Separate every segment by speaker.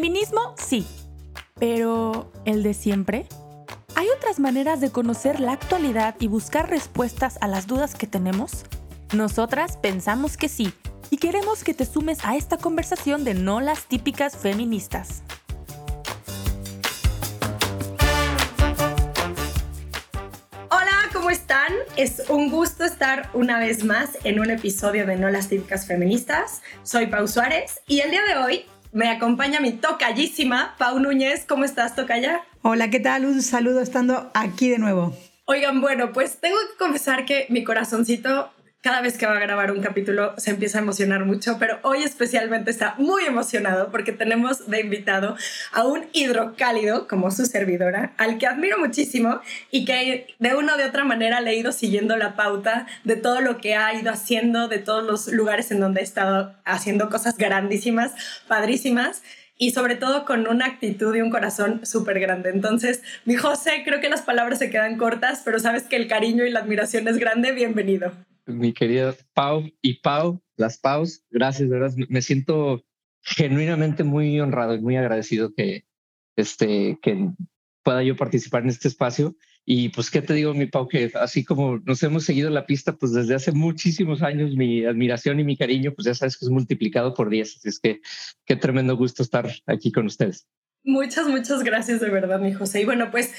Speaker 1: Feminismo, sí. Pero, ¿el de siempre? ¿Hay otras maneras de conocer la actualidad y buscar respuestas a las dudas que tenemos? Nosotras pensamos que sí y queremos que te sumes a esta conversación de no las típicas feministas.
Speaker 2: Hola, ¿cómo están? Es un gusto estar una vez más en un episodio de No las típicas feministas. Soy Pau Suárez y el día de hoy me acompaña mi tocallísima, Pau Núñez. ¿Cómo estás, tocaya?
Speaker 3: Hola, ¿qué tal? Un saludo estando aquí de nuevo.
Speaker 2: Oigan, bueno, pues tengo que confesar que mi corazoncito cada vez que va a grabar un capítulo se empieza a emocionar mucho, pero hoy especialmente está muy emocionado porque tenemos de invitado a un hidrocálido como su servidora, al que admiro muchísimo y que de una o de otra manera le he ido siguiendo la pauta de todo lo que ha ido haciendo, de todos los lugares en donde he estado haciendo cosas grandísimas, padrísimas y sobre todo con una actitud y un corazón súper grande. Entonces, mi José, creo que las palabras se quedan cortas, pero sabes que el cariño y la admiración es grande. Bienvenido
Speaker 4: mi querida Pau y Pau, las Paus, gracias, verdad. Me siento genuinamente muy honrado y muy agradecido que, este, que pueda yo participar en este espacio. Y pues, ¿qué te digo, mi Pau? Que así como nos hemos seguido la pista, pues desde hace muchísimos años, mi admiración y mi cariño, pues ya sabes que es multiplicado por 10. Así es que qué tremendo gusto estar aquí con ustedes.
Speaker 2: Muchas, muchas gracias de verdad, mi José. Y bueno, pues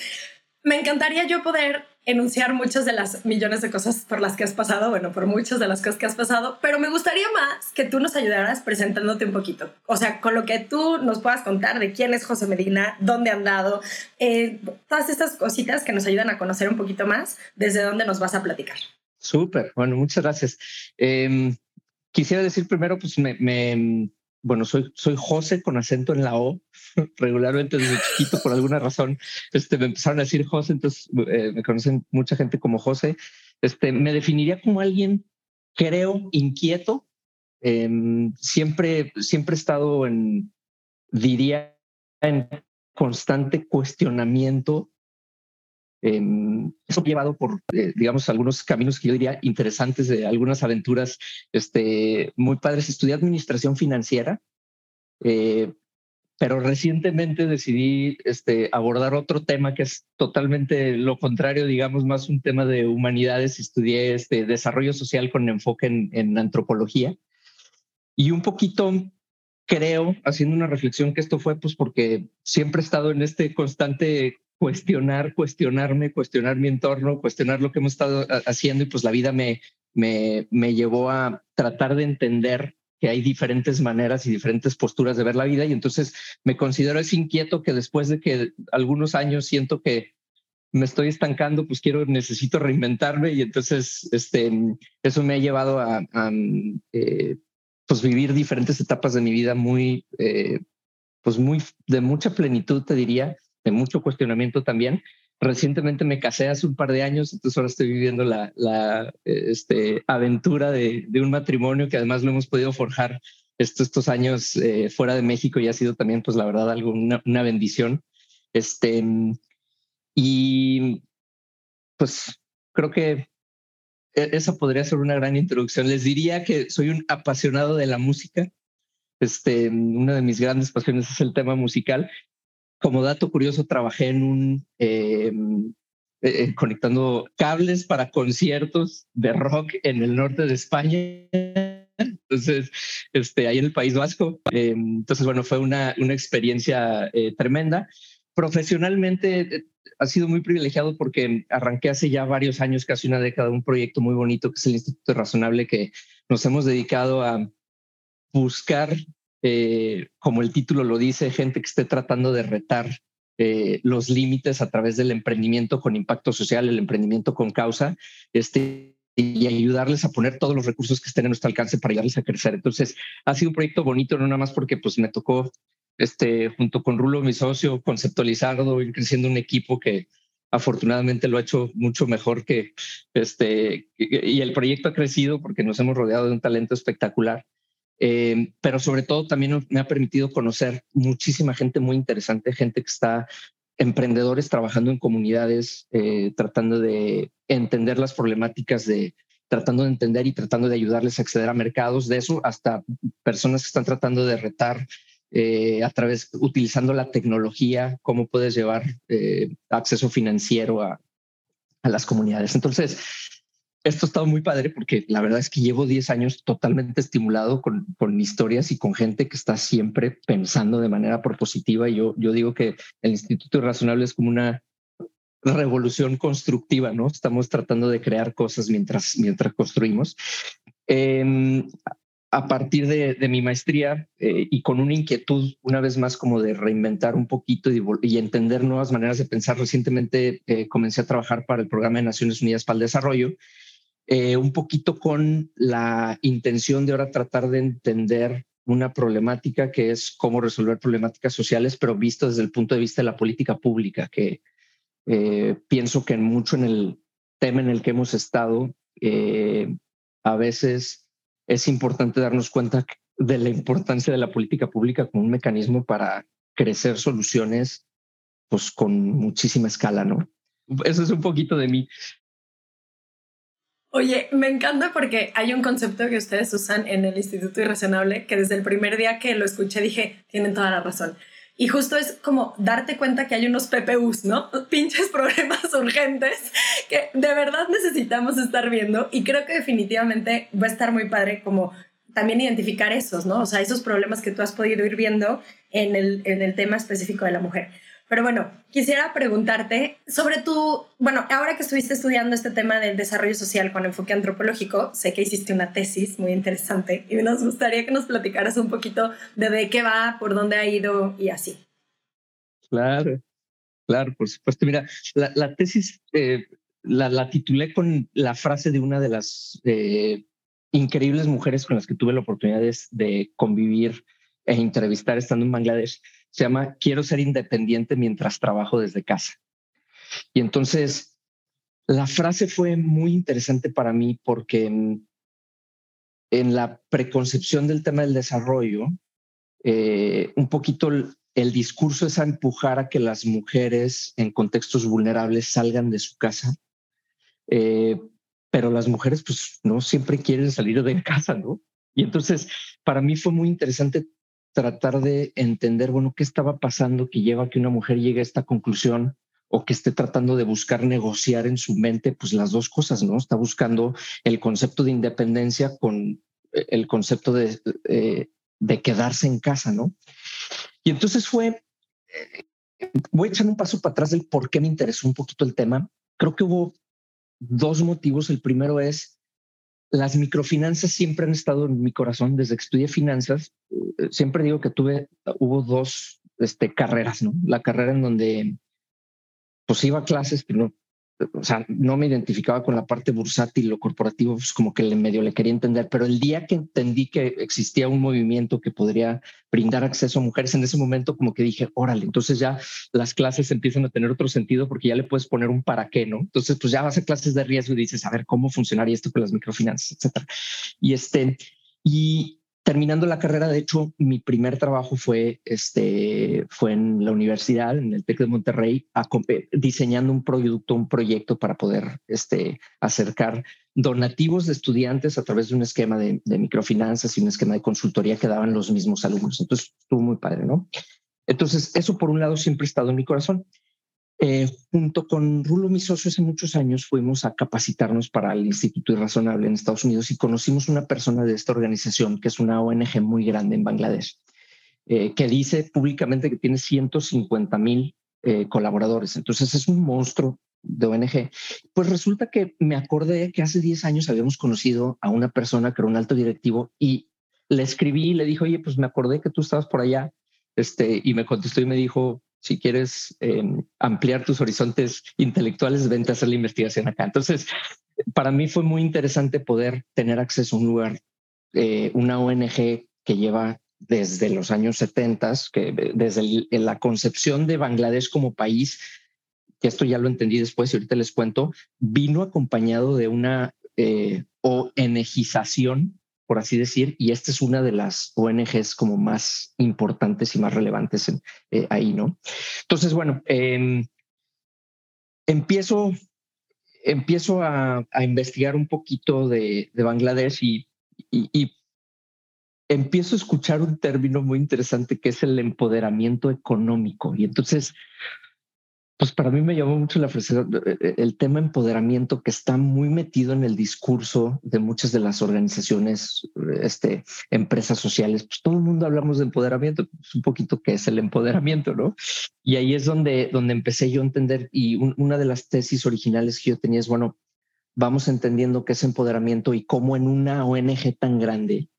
Speaker 2: me encantaría yo poder enunciar muchas de las millones de cosas por las que has pasado, bueno, por muchas de las cosas que has pasado, pero me gustaría más que tú nos ayudaras presentándote un poquito. O sea, con lo que tú nos puedas contar de quién es José Medina, dónde han dado, eh, todas estas cositas que nos ayudan a conocer un poquito más, desde dónde nos vas a platicar.
Speaker 4: Súper, bueno, muchas gracias. Em, quisiera decir primero, pues me, me bueno, soy, soy José con acento en la O. Regularmente desde chiquito, por alguna razón, este, me empezaron a decir José, entonces eh, me conocen mucha gente como José. Este, me definiría como alguien, creo, inquieto. Em, siempre, siempre he estado en, diría, en constante cuestionamiento eh, eso llevado por, eh, digamos, algunos caminos que yo diría interesantes, de algunas aventuras este, muy padres. Estudié administración financiera, eh, pero recientemente decidí este, abordar otro tema que es totalmente lo contrario, digamos, más un tema de humanidades. Estudié este, desarrollo social con enfoque en, en antropología y un poquito creo, haciendo una reflexión, que esto fue pues porque siempre he estado en este constante cuestionar, cuestionarme, cuestionar mi entorno, cuestionar lo que hemos estado haciendo y pues la vida me, me, me llevó a tratar de entender que hay diferentes maneras y diferentes posturas de ver la vida y entonces me considero es inquieto que después de que algunos años siento que me estoy estancando, pues quiero, necesito reinventarme y entonces este, eso me ha llevado a, eh, pues vivir diferentes etapas de mi vida muy, eh, pues muy de mucha plenitud, te diría, de mucho cuestionamiento también. Recientemente me casé hace un par de años, entonces ahora estoy viviendo la, la este, aventura de, de, un matrimonio que además lo hemos podido forjar estos, estos años eh, fuera de México y ha sido también, pues la verdad, algo, una, una bendición. Este, y pues creo que e, esa podría ser una gran introducción. Les diría que soy un apasionado de la música. Este, una de mis grandes pasiones es el tema musical como dato curioso, trabajé en un em, eh, eh, conectando cables para conciertos de rock en el norte de España. Entonces, este, ahí en el País Vasco. Em, entonces, bueno, fue una, una experiencia eh, tremenda. Profesionalmente ha sido muy privilegiado porque arranqué hace ya varios años, casi una década, un proyecto muy bonito que es el Instituto Razonable, que nos hemos dedicado a buscar eh, como el título lo dice, gente que esté tratando de retar eh, los límites a través del emprendimiento con impacto social, el emprendimiento con causa, este, y ayudarles a poner todos los recursos que estén a nuestro alcance para ayudarles a crecer. Entonces, ha sido un proyecto bonito, no nada más porque pues me tocó, este, junto con Rulo, mi socio, conceptualizarlo, ir creciendo un equipo que afortunadamente lo ha hecho mucho mejor que este, y el proyecto ha crecido porque nos hemos rodeado de un talento espectacular. Eh, pero sobre todo también me ha permitido conocer muchísima gente muy interesante, gente que está emprendedores trabajando en comunidades, eh, tratando de entender las problemáticas de tratando de entender y tratando de ayudarles a acceder a mercados de eso hasta personas que están tratando de retar a través, utilizando la tecnología, cómo puedes llevar acceso financiero a, a las comunidades. Entonces, esto estado muy padre porque la verdad es que llevo 10 años totalmente estimulado con, con, historias y con gente que está siempre pensando de manera propositiva. Yo, yo digo que el Instituto Irrazonable es como una revolución constructiva, ¿no? Estamos tratando de crear cosas mientras, mientras construimos. Eh, a partir de, de mi maestría eh, y con una inquietud, una vez más, como de reinventar un poquito y, y entender nuevas maneras de pensar, recientemente eh, comencé a trabajar para el Programa de Naciones Unidas para el Desarrollo, eh, un poquito con la intención de ahora tratar de entender una problemática que es cómo resolver problemáticas sociales, pero visto desde el punto de vista de la política pública, que pienso que en mucho en el tema en el que hemos estado, a veces es importante darnos cuenta de la importancia de la política pública como un mecanismo para crecer soluciones pues con muchísima escala, ¿no? Eso es un poquito de mí.
Speaker 2: Oye, me encanta porque hay un concepto que ustedes usan en el Instituto Irracionable que desde el primer día que lo escuché dije, tienen toda la razón. Y justo es como darte cuenta que hay unos PPUs, ¿no? Pinches problemas urgentes que de verdad necesitamos estar viendo. Y creo que definitivamente va a estar muy padre como también identificar esos, ¿no? O sea, esos problemas que tú has podido ir viendo en el, en el tema específico de la mujer. Pero bueno, quisiera preguntarte sobre tu, bueno, ahora que estuviste estudiando este tema del desarrollo social con enfoque antropológico, sé que hiciste una tesis muy interesante y nos gustaría que nos platicaras un poquito de de qué va, por dónde ha ido y así.
Speaker 4: Claro, claro, por supuesto. Mira, la, tesis eh, la, titulé con la frase de una de las eh, increíbles mujeres con las que tuve la oportunidad de convivir e entrevistar estando en Bangladesh se llama Quiero ser independiente mientras trabajo desde casa. Y entonces, la frase fue muy interesante para mí porque en, la preconcepción del tema del desarrollo, eh, un poquito el, discurso es a empujar a que las mujeres en contextos vulnerables salgan de su casa, eh, pero las mujeres pues no siempre quieren salir de casa, ¿no? Y entonces, para mí fue muy interesante tratar de entender, bueno, qué estaba pasando que lleva a que una mujer llegue a esta conclusión o que esté tratando de buscar negociar en su mente, pues las dos cosas, ¿no? Está buscando el concepto de independencia con eh, el concepto de, eh, de quedarse en casa, ¿no? Y entonces fue, eh, voy a echar un paso para atrás del por qué me interesó un poquito el tema. Creo que hubo dos motivos. El primero es, las microfinanzas siempre han estado en mi corazón desde que estudié finanzas. Eh, siempre digo que tuve, hubo dos este, carreras, ¿no? La carrera en donde pues iba a clases, pero no, o sea, no me identificaba con la parte bursátil, lo corporativo, pues como que medio le quería entender, pero el día que entendí que existía un movimiento que podría brindar acceso a mujeres, en ese momento como que dije, órale, entonces ya las clases empiezan a tener otro sentido porque ya le puedes poner un para qué, ¿no? Entonces, pues ya vas a clases de riesgo y dices, a ver, ¿cómo funcionaría esto con las microfinanzas, etcétera? Y este, y terminando la carrera, de hecho, mi primer trabajo fue, este, fue en la universidad, en el TEC de Monterrey, diseñando un producto, un proyecto para poder este, acercar donativos de estudiantes a través de un esquema de, de, microfinanzas y un esquema de consultoría que daban los mismos alumnos. Entonces, estuvo muy padre, ¿no? Entonces, eso por un lado siempre ha estado en mi corazón. Eh, junto con Rulo, mi socio, hace muchos años fuimos a capacitarnos para el Instituto Irrazonable en Estados Unidos y conocimos una persona de esta organización, que es una ONG muy grande en Bangladesh, eh, que dice públicamente que tiene 150 mil eh, colaboradores. Entonces es un monstruo de ONG. Pues resulta que me acordé que hace 10 años habíamos conocido a una persona que era un alto directivo y le escribí y le dije, oye, pues me acordé que tú estabas por allá. Este, y me contestó y me dijo, si quieres em, ampliar tus horizontes intelectuales, vente a hacer la investigación acá. Entonces, para mí fue muy interesante poder tener acceso a un lugar, eh, una ONG que lleva desde los años 70, que desde la concepción de Bangladesh como país, que esto ya lo entendí después y ahorita les cuento, vino acompañado de una eh, ONGización por así decir, y esta es una de las ONGs como más importantes y más relevantes eh, ahí, ¿no? Entonces, bueno, em, empiezo, empiezo a, investigar un poquito de, Bangladesh y, empiezo a escuchar un término muy interesante que es el empoderamiento económico. Y entonces, pues para mí me llamó mucho la felicidad eh, eh, el tema empoderamiento que está muy metido en el discurso de muchas de las organizaciones, este, empresas sociales. Pues todo el mundo hablamos de empoderamiento, pues un poquito qué es el empoderamiento, ¿no? Y ahí es donde, donde empecé yo a entender y una de las tesis originales que yo tenía es, bueno, vamos entendiendo qué es empoderamiento y cómo en una ONG tan grande,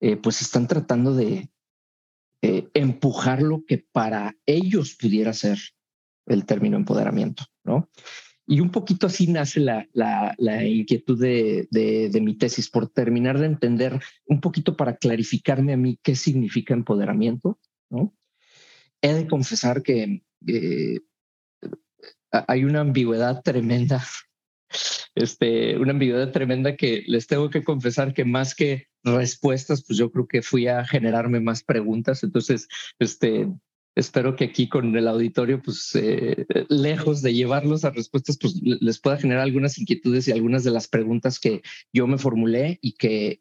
Speaker 4: eh, pues están tratando de empujar lo que para ellos pudiera ser el término empoderamiento, ¿no? Y un poquito así nace la, la, inquietud de, de, mi tesis, por terminar de entender un poquito para clarificarme a mí qué significa empoderamiento, ¿no? He de confesar que eh, hay una ambigüedad tremenda, este, una ambigüedad tremenda que les tengo que confesar que más que respuestas, pues yo creo que fui a generarme más preguntas. Entonces, este, espero que aquí con el auditorio, pues eh, lejos de llevarlos a respuestas, pues les pueda generar algunas inquietudes y algunas de las preguntas que yo me formulé y que,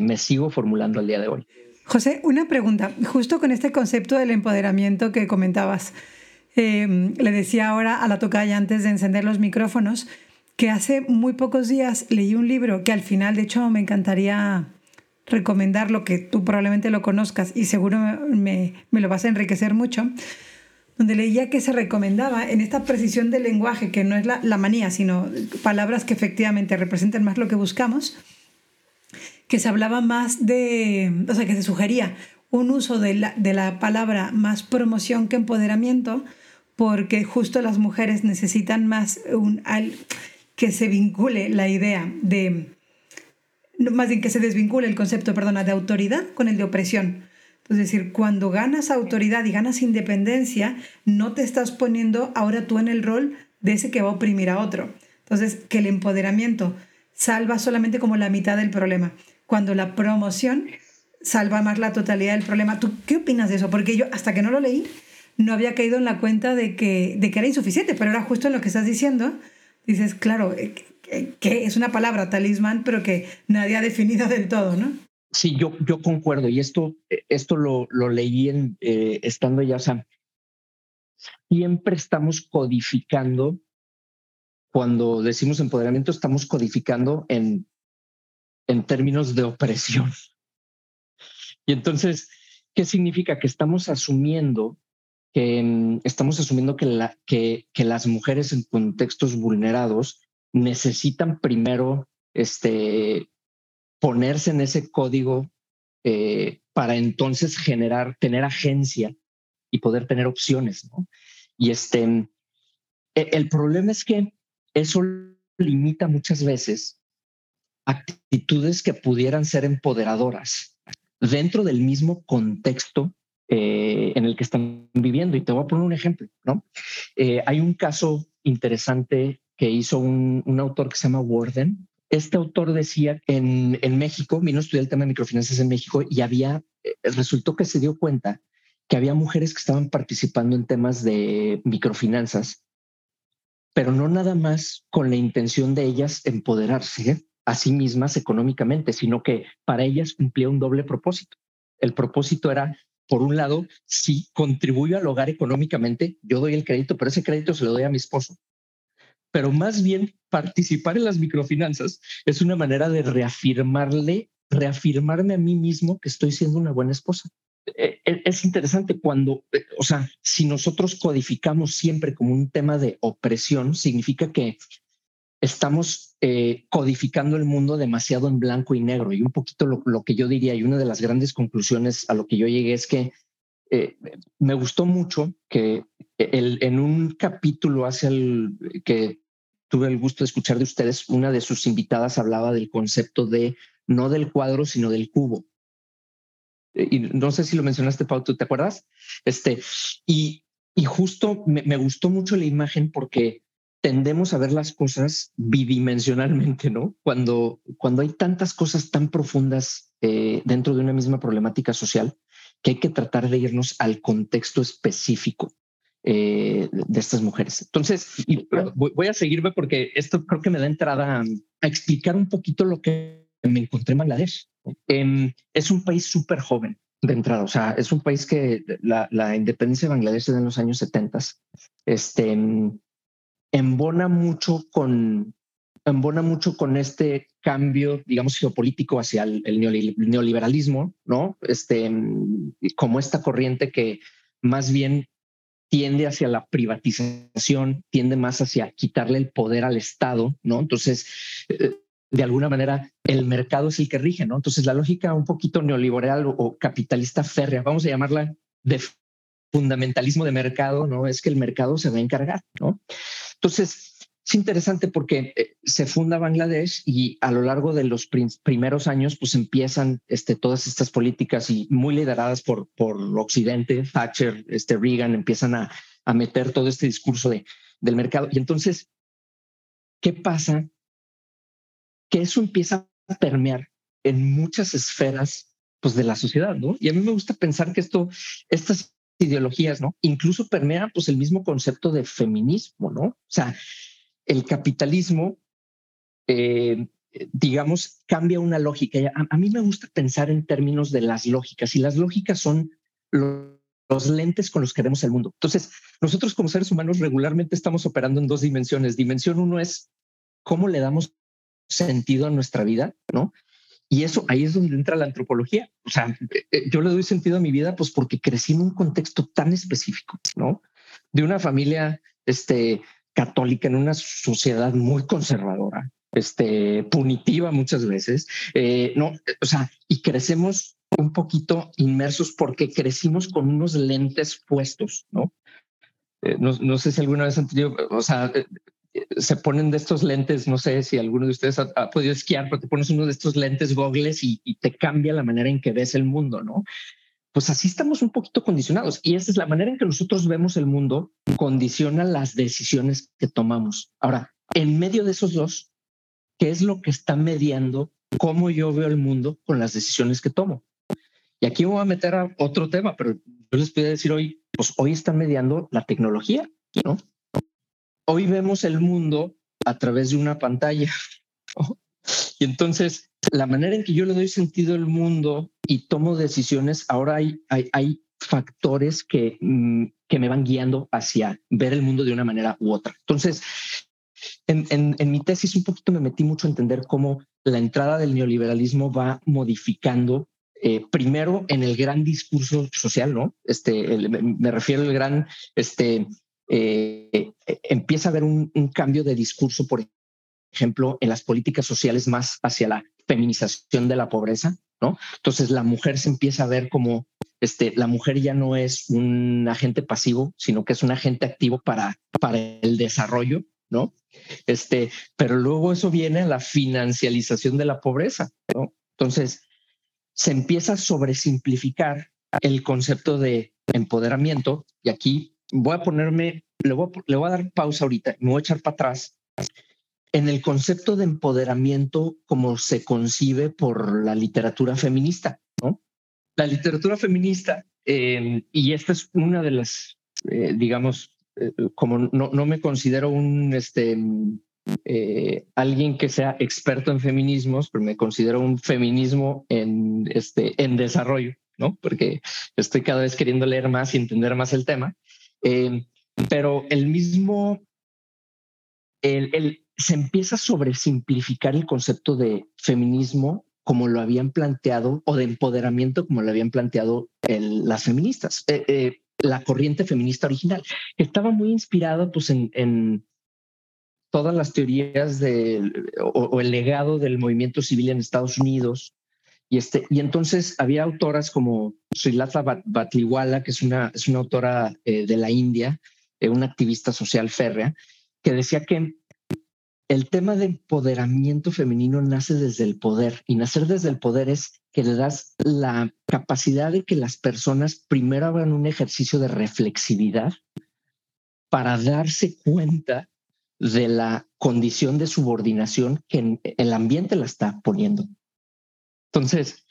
Speaker 4: me sigo formulando al día de hoy.
Speaker 3: José, una pregunta, justo con este concepto del empoderamiento que comentabas. Em, le decía ahora a la tocaya antes de encender los micrófonos que hace muy pocos días leí un libro que al final, de hecho, me encantaría recomendar lo que tú probablemente lo conozcas y seguro me, lo vas a enriquecer mucho, donde leía que se recomendaba en esta precisión del lenguaje, que no es la, manía, sino palabras que efectivamente representen más lo que buscamos, que se hablaba más de, o sea, que se sugería un uso de la, de la palabra más promoción que empoderamiento, porque justo las mujeres necesitan más un, que se vincule la idea de más bien que se desvincule el concepto, perdona, de autoridad con el de opresión. Es decir, cuando ganas autoridad y ganas independencia, no te estás poniendo ahora tú en el rol de ese que va a oprimir a otro. Entonces, que el empoderamiento salva solamente como la mitad del problema, cuando la promoción salva más la totalidad del problema. ¿Tú qué opinas de eso? Porque yo, hasta que no lo leí, no había caído en la cuenta de que, de que era insuficiente, pero era justo en lo que estás diciendo. Dices, claro, eh, que es una palabra talismán, pero que nadie ha definido del todo, ¿no?
Speaker 4: Sí, yo, yo concuerdo. Y esto, esto lo, lo leí en, eh, estando ya, o sea, siempre estamos codificando, cuando decimos empoderamiento, estamos codificando en, en términos de opresión. Y entonces, ¿qué significa? Que estamos asumiendo que estamos asumiendo que, la, que, que las mujeres en contextos vulnerados necesitan primero este, ponerse en ese código eh, para entonces generar, tener agencia y poder tener opciones. Y este, e, el problema es que eso limita muchas veces actitudes que pudieran ser empoderadoras dentro del mismo contexto eh, en el que están viviendo. Y te voy a poner un ejemplo, ¿no? Eh, hay un caso interesante que hizo un, un autor que se llama Warden. Este autor decía en, en México, vino a estudiar el tema de microfinanzas en México y había, eh, resultó que se dio cuenta que había mujeres que estaban participando en temas de microfinanzas, pero no nada más con la intención de ellas empoderarse a sí mismas económicamente, sino que para ellas cumplía un doble propósito. El propósito era, por un lado, si contribuyo al hogar económicamente, yo doy el crédito, pero ese crédito se lo doy a mi esposo pero más bien participar en las microfinanzas es una manera de reafirmarle, reafirmarme a mí mismo que estoy siendo una buena esposa. E, e, es interesante cuando, eh, o sea, si nosotros codificamos siempre como un tema de opresión, significa que estamos eh, codificando el mundo demasiado en blanco y negro. Y un poquito lo, que yo diría, y una de las grandes conclusiones a lo que yo llegué es que eh, me gustó mucho que el, en un capítulo hace el que tuve el gusto de escuchar de ustedes, una de sus invitadas hablaba del concepto de no del cuadro, sino del cubo. Eh, y no sé si lo mencionaste, Pau, ¿tú te acuerdas? Este, y, y justo me, gustó mucho la imagen porque tendemos a ver las cosas bidimensionalmente, ¿no? Cuando, cuando hay tantas cosas tan profundas eh, dentro de una misma problemática social que hay que tratar de irnos al contexto específico eh, de estas mujeres. Entonces, voy a seguirme porque esto creo que me da entrada a, explicar un poquito lo que me encontré en Bangladesh. Em, es un país súper joven de entrada, o sea, es un país que la, la independencia de Bangladesh en los años 70 este, em, embona mucho con embona mucho con este cambio, digamos, geopolítico hacia el, neoliberalismo, ¿no? Este, como esta corriente que más bien tiende hacia la privatización, tiende más hacia quitarle el poder al Estado, ¿no? Entonces, eh, de alguna manera, el mercado es el que rige, ¿no? Entonces, la lógica un poquito neoliberal o, capitalista férrea, vamos a llamarla de fundamentalismo de mercado, ¿no? Es que el mercado se va a encargar, ¿no? Entonces, es interesante porque eh, se funda Bangladesh y a lo largo de los primeros años pues empiezan este, todas estas políticas y muy lideradas por, por Occidente, Thatcher, este, Reagan, empiezan a, a meter todo este discurso de, del mercado. Y entonces, ¿qué pasa? Que eso empieza a permear en muchas esferas pues, de la sociedad, ¿no? Y a mí me gusta pensar que esto, estas ideologías, ¿no? Incluso permean pues el mismo concepto de feminismo, ¿no? O sea, el capitalismo, eh, digamos, cambia una lógica. A, mí me gusta pensar en términos de las lógicas y las lógicas son los, lentes con los que vemos el mundo. Entonces, nosotros como seres humanos regularmente estamos operando en dos dimensiones. Dimensión uno es cómo le damos sentido a nuestra vida, ¿no? Y eso ahí es donde entra la antropología. O sea, eh, yo le doy sentido a mi vida pues porque crecí en un contexto tan específico, ¿no? De una familia este, católica en una sociedad muy conservadora, este, punitiva muchas veces, eh, no, o sea, y crecemos un poquito inmersos porque crecimos con unos lentes puestos, ¿no? Eh, no, sé si alguna vez han tenido, o sea, eh, se ponen de estos lentes, no sé si alguno de ustedes ha, podido esquiar, pero te pones uno de estos lentes gogles y, y, te cambia la manera en que ves el mundo, ¿no? Pues así estamos un poquito condicionados. Y esa es la manera en que nosotros vemos el mundo, condiciona las decisiones que tomamos. Ahora, en medio de esos dos, ¿qué es lo que está mediando cómo yo veo el mundo con las decisiones que tomo? Y aquí voy a meter a otro tema, pero yo les puedo decir hoy, pues hoy está mediando la tecnología, ¿no? Hoy vemos el mundo a través de una pantalla. Y entonces, la manera en que yo le doy sentido al mundo y tomo decisiones, ahora hay, hay, factores que, mm, que me van guiando hacia ver el mundo de una manera u otra. Entonces, en, en, mi tesis un poquito me metí mucho a entender cómo la entrada del neoliberalismo va modificando eh, primero en el gran discurso social, ¿no? Este, me, refiero al gran, este, eh, empieza a haber un, un, cambio de discurso, por ejemplo, en las políticas sociales más hacia la feminización de la pobreza, ¿no? Entonces la mujer se empieza a ver como, este, la mujer ya no es un agente pasivo, sino que es un agente activo para, para el desarrollo, ¿no? Este, pero luego eso viene a la financialización de la pobreza, ¿no? Entonces se empieza a sobresimplificar el concepto de empoderamiento y aquí voy a ponerme, le voy a, le voy a dar pausa ahorita, me voy a echar para atrás en el concepto de empoderamiento como se concibe por la literatura feminista, ¿no? La literatura feminista, eh, y esta es una de las, eh, digamos, eh, como no, no, me considero un, este, alguien que sea experto en feminismos, pero me considero un feminismo en, este, en desarrollo, ¿no? Porque estoy cada vez queriendo leer más y entender más el tema. pero el mismo, el, el, se empieza a sobresimplificar el concepto de feminismo como lo habían planteado o de empoderamiento como lo habían planteado las feministas. Eh, eh, la corriente feminista original estaba muy inspirada pues en, todas las teorías del, o, el legado del movimiento civil en Estados Unidos. Y, este, y entonces había autoras como Srilata Batliwala, que es una, es una autora eh, de la India, una activista social férrea, que decía que el tema de empoderamiento femenino nace desde el poder y nacer desde el poder es que le das la capacidad de que las personas primero hagan un ejercicio de reflexividad para darse cuenta de la condición de subordinación que el ambiente la está poniendo. Entonces,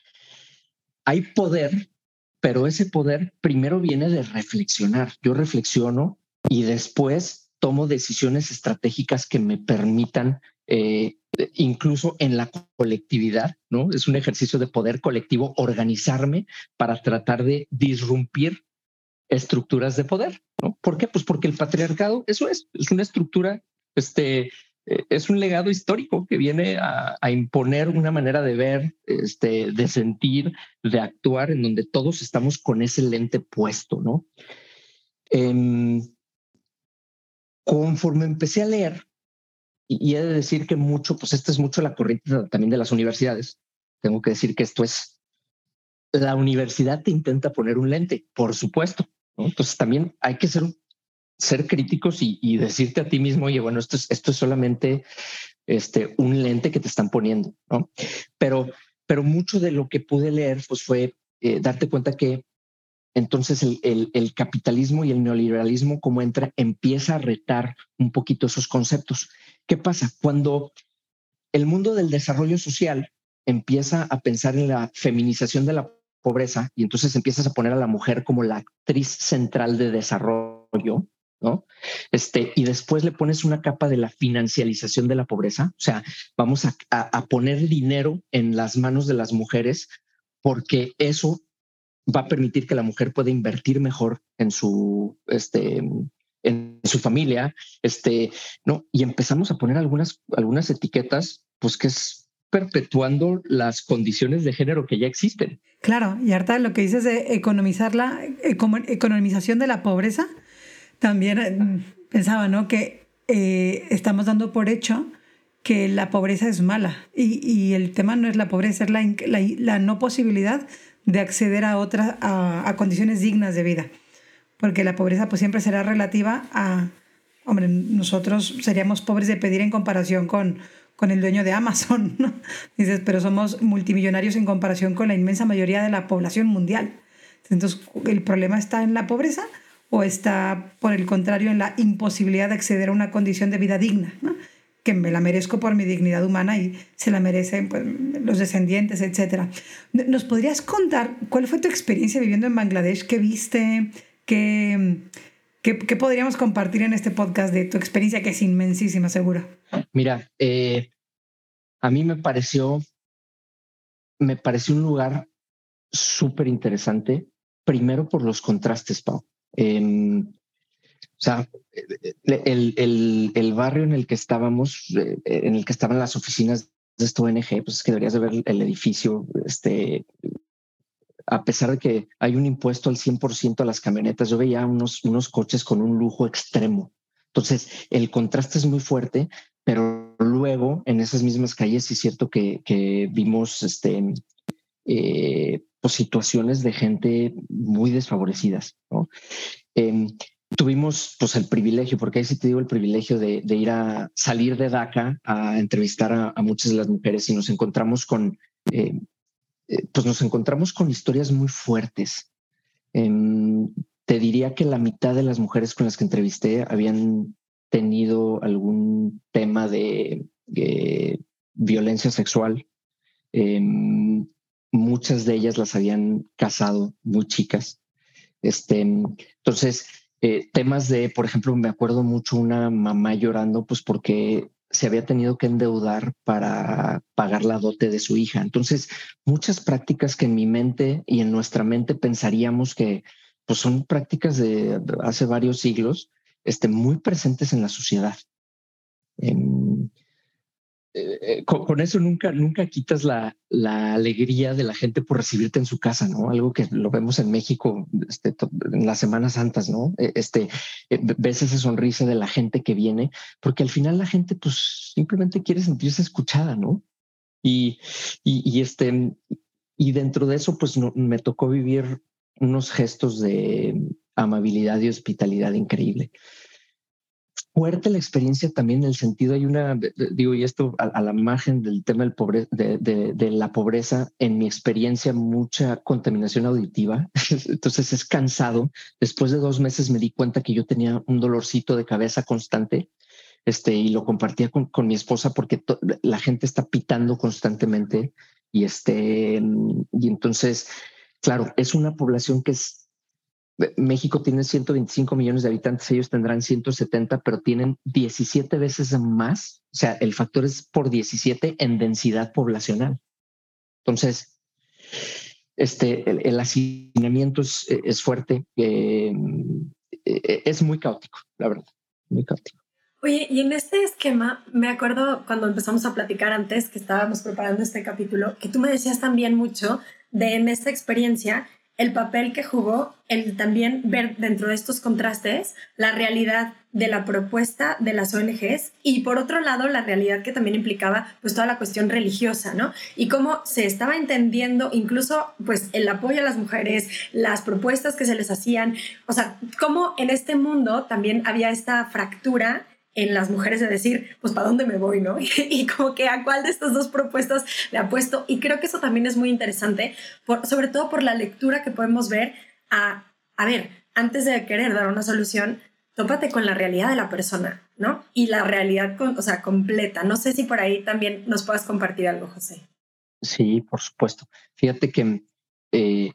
Speaker 4: hay poder, pero ese poder primero viene de reflexionar. Yo reflexiono y después tomo decisiones estratégicas que me permitan eh, incluso en la colectividad, ¿no? Es un ejercicio de poder colectivo organizarme para tratar de disrumpir estructuras de poder, ¿no? ¿Por qué? Pues porque el patriarcado, eso es, es una estructura, este, eh, es un legado histórico que viene a, imponer una manera de ver, este, de sentir, de actuar, en donde todos estamos con ese lente puesto, ¿no? Em, conforme empecé a leer, y, he de decir que mucho, pues esta es mucho la corriente también de las universidades. Tengo que decir que esto es, la universidad te intenta poner un lente, por supuesto. Entonces también hay que ser, ser críticos y, decirte a ti mismo, oye, bueno, esto es, esto es solamente este, un lente que te están poniendo, ¿no? Pero, pero mucho de lo que pude leer pues fue eh, darte cuenta que entonces el, capitalismo y el neoliberalismo como entra empieza a retar un poquito esos conceptos. ¿Qué pasa? Cuando el mundo del desarrollo social empieza a pensar en la feminización de la pobreza y entonces empiezas a poner a la mujer como la actriz central de desarrollo, ¿no? Este, y después le pones una capa de la financialización de la pobreza, o sea, vamos a poner dinero en las manos de las mujeres porque eso va a permitir que la mujer pueda invertir mejor en su, este, en su familia, este, ¿no? Y empezamos a poner algunas, algunas etiquetas, pues que es perpetuando las condiciones de género que ya existen.
Speaker 3: Claro, y harta lo que dices de economizar la economización de la pobreza, también eh, pensaba, ¿no? Que eh, estamos dando por hecho que la pobreza es mala y, y, el tema no es la pobreza, es la, la, la no posibilidad de acceder a otras, a, condiciones dignas de vida porque la pobreza pues siempre será relativa a, hombre, nosotros seríamos pobres de pedir en comparación con, con el dueño de Amazon, ¿no? Dices, pero somos multimillonarios en comparación con la inmensa mayoría de la población mundial. Entonces, ¿el problema está en la pobreza o está, por el contrario, en la imposibilidad de acceder a una condición de vida digna? ¿no? Que me la merezco por mi dignidad humana y se la merecen pues, los descendientes, etc. ¿Nos podrías contar cuál fue tu experiencia viviendo en Bangladesh? ¿Qué viste? ¿Qué, qué, podríamos compartir en este podcast de tu experiencia que es inmensísima, seguro?
Speaker 4: Mira, eh, a mí me pareció, me pareció un lugar súper interesante, primero por los contrastes, Pau. Em, o sea, el, el, el, barrio en el que estábamos, eh, en el que estaban las oficinas de esta ONG, pues es que deberías de ver el edificio, este, a pesar de que hay un impuesto al 100% a las camionetas, yo veía unos, unos coches con un lujo extremo. Entonces, el contraste es muy fuerte, pero luego en esas mismas calles sí es cierto que, que vimos este, eh, pues, situaciones de gente muy desfavorecidas. ¿no? Em, tuvimos pues el privilegio, porque ahí sí te digo el privilegio de, de ir a salir de DACA a entrevistar a, a, muchas de las mujeres y nos encontramos con eh, eh, pues nos encontramos con historias muy fuertes. te diría que la mitad de las mujeres con las que entrevisté habían tenido algún tema de, violencia sexual. Em, muchas de ellas las habían casado muy chicas. Este, entonces, eh, temas de, por ejemplo, me acuerdo mucho una mamá llorando, pues porque se había tenido que endeudar para pagar la dote de su hija. Entonces, muchas prácticas que en mi mente y en nuestra mente pensaríamos que pues, son prácticas de hace varios siglos, este, muy presentes en la sociedad. Eh, con, eso nunca, nunca quitas la, la, alegría de la gente por recibirte en su casa, ¿no? Algo que lo vemos en México este, en las Semanas Santas, ¿no? E, este, eh, ves esa sonrisa de la gente que viene, porque al final la gente pues simplemente quiere sentirse escuchada, ¿no? Y, y, y este, y dentro de eso pues no, me tocó vivir unos gestos de amabilidad y hospitalidad increíble fuerte la experiencia también en el sentido, hay una, digo, y esto a, la margen del tema del pobre, de, la pobreza, en mi experiencia, mucha contaminación auditiva. Entonces es cansado. Después de dos meses me di cuenta que yo tenía un dolorcito de cabeza constante. Este, y lo compartía con, con mi esposa porque la gente está pitando constantemente y este, y entonces, claro, es una población que es México tiene 125 millones de habitantes, ellos tendrán 170, pero tienen 17 veces más. O sea, el factor es por 17 en densidad poblacional. Entonces, este, el, asignamiento es, es fuerte, eh, es muy caótico, la verdad, muy caótico.
Speaker 2: Oye, y en este esquema, me acuerdo cuando empezamos a platicar antes que estábamos preparando este capítulo, que tú me decías también mucho de en esta experiencia el papel que jugó el también ver dentro de estos contrastes la realidad de la propuesta de las ONGs y por otro lado la realidad que también implicaba pues toda la cuestión religiosa, ¿no? Y cómo se estaba entendiendo incluso pues el apoyo a las mujeres, las propuestas que se les hacían, o sea, cómo en este mundo también había esta fractura en las mujeres de decir, pues, ¿para dónde me voy, no? Y, como que a cuál de estas dos propuestas le apuesto. Y creo que eso también es muy interesante, por, sobre todo por la lectura que podemos ver a, a ver, antes de querer dar una solución, tópate con la realidad de la persona, ¿no? Y la realidad, o sea, completa. No sé si por ahí también nos puedas compartir algo, José.
Speaker 4: Sí, por supuesto. Fíjate que eh,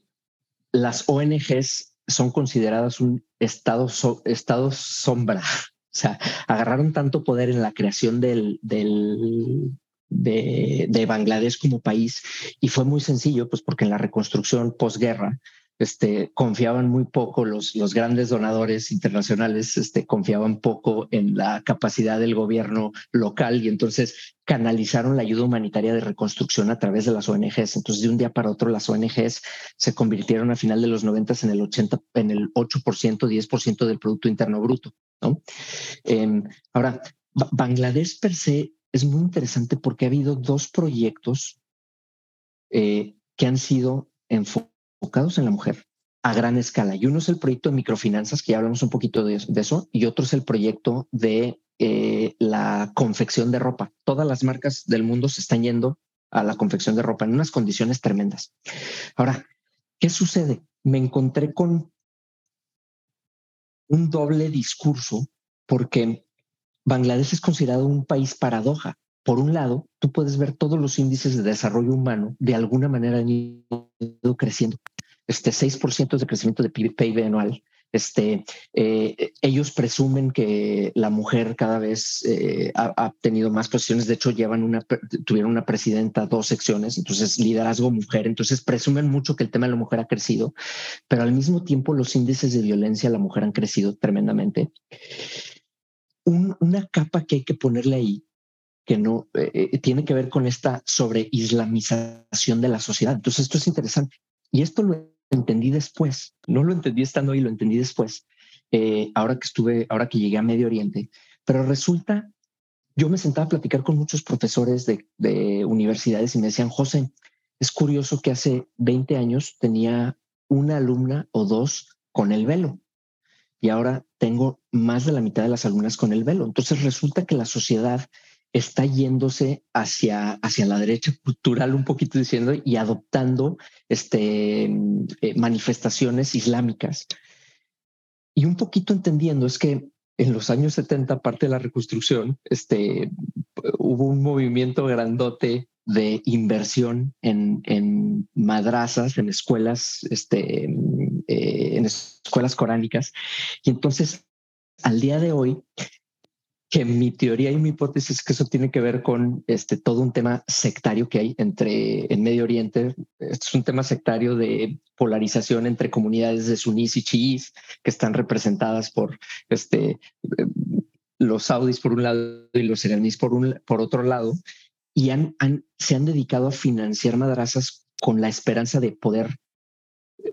Speaker 4: las ONGs son consideradas un estado, estado sombra o sea, agarraron tanto poder en la creación del, del, de, de, Bangladesh como país y fue muy sencillo, pues porque en la reconstrucción posguerra este, confiaban muy poco, los, los grandes donadores internacionales este, confiaban poco en la capacidad del gobierno local y entonces canalizaron la ayuda humanitaria de reconstrucción a través de las ONGs. Entonces, de un día para otro, las ONGs se convirtieron a final de los 90 en el 80, en el 8%, 10% del Producto Interno Bruto. Em, ahora, Bangladesh per se es muy interesante porque ha habido dos proyectos eh, que han sido enfocados en la mujer a gran escala. Y uno es el proyecto de microfinanzas, que ya hablamos un poquito de, eso, y otro es el proyecto de eh, la confección de ropa. Todas las marcas del mundo se están yendo a la confección de ropa en unas condiciones tremendas. Ahora, ¿qué sucede? Me encontré con un doble discurso porque Bangladesh es considerado un país paradoja. Por un lado, tú puedes ver todos los índices de desarrollo humano de alguna manera han ido creciendo. Este 6% de crecimiento de PIB anual, este, eh, ellos presumen que la mujer cada vez eh, ha, tenido más posiciones. De hecho, llevan una, tuvieron una presidenta, dos secciones, entonces liderazgo mujer. Entonces presumen mucho que el tema de la mujer ha crecido, pero al mismo tiempo los índices de violencia a la mujer han crecido tremendamente. una capa que hay que ponerle ahí que no eh, tiene que ver con esta sobre islamización de la sociedad. Entonces esto es interesante y esto lo entendí después. No lo entendí estando ahí, lo entendí después. Eh, ahora que estuve, ahora que llegué a Medio Oriente, pero resulta, yo me sentaba a platicar con muchos profesores de, de universidades y me decían, José, es curioso que hace 20 años tenía una alumna o dos con el velo y ahora tengo más de la mitad de las alumnas con el velo. Entonces resulta que la sociedad está yéndose hacia, hacia la derecha cultural un poquito diciendo y adoptando este, eh, manifestaciones islámicas. Y un poquito entendiendo es que en los años 70, parte de la reconstrucción, este, hubo un movimiento grandote de inversión en, en madrazas, en escuelas, este, eh, en escuelas coránicas. Y entonces, al día de hoy, que mi teoría y mi hipótesis es que eso tiene que ver con este todo un tema sectario que hay entre en Medio Oriente. Esto es un tema sectario de polarización entre comunidades de sunís y chiís que están representadas por este los saudis por un lado y los iraníes por otro lado y se han dedicado a financiar madrazas con la esperanza de poder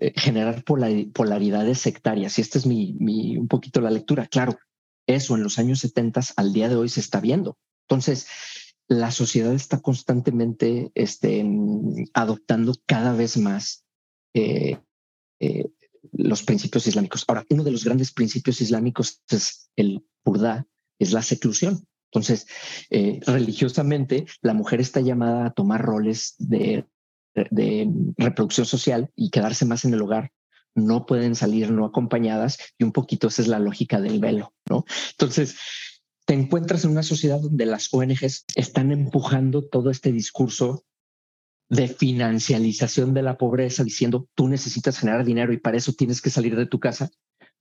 Speaker 4: eh, generar polaridades sectarias. Y esta es mi, mi, un poquito la lectura. Claro, eso en los años 70 al día de hoy se está viendo. Entonces, la sociedad está constantemente este, adoptando cada vez más eh, eh, los principios islámicos. Ahora, uno de los grandes principios islámicos es el purdá, es la seclusión. Entonces, eh, religiosamente, la mujer está llamada a tomar roles de, de reproducción social y quedarse más en el hogar no pueden salir no acompañadas y un poquito esa es la lógica del velo, ¿no? Entonces, te encuentras en una sociedad donde las ONGs están empujando todo este discurso de financialización de la pobreza, diciendo tú necesitas generar dinero y para eso tienes que salir de tu casa,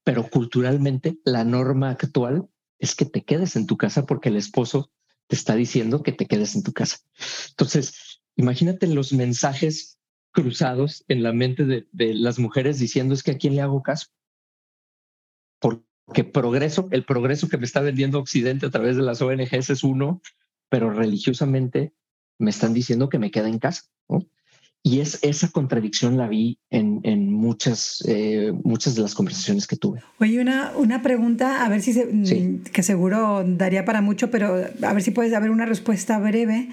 Speaker 4: pero culturalmente la norma actual es que te quedes en tu casa porque el esposo te está diciendo que te quedes en tu casa. Entonces, imagínate los mensajes cruzados en la mente de, las mujeres diciendo es que a quién le hago caso. Porque progreso, el progreso que me está vendiendo Occidente a través de las ONGs es uno, pero religiosamente me están diciendo que me quede en casa. Y es esa contradicción la vi en, muchas, eh, muchas de las conversaciones que tuve.
Speaker 3: Oye, una, una pregunta, a ver si se, mm, que seguro daría para mucho, pero a ver si puedes dar una respuesta breve.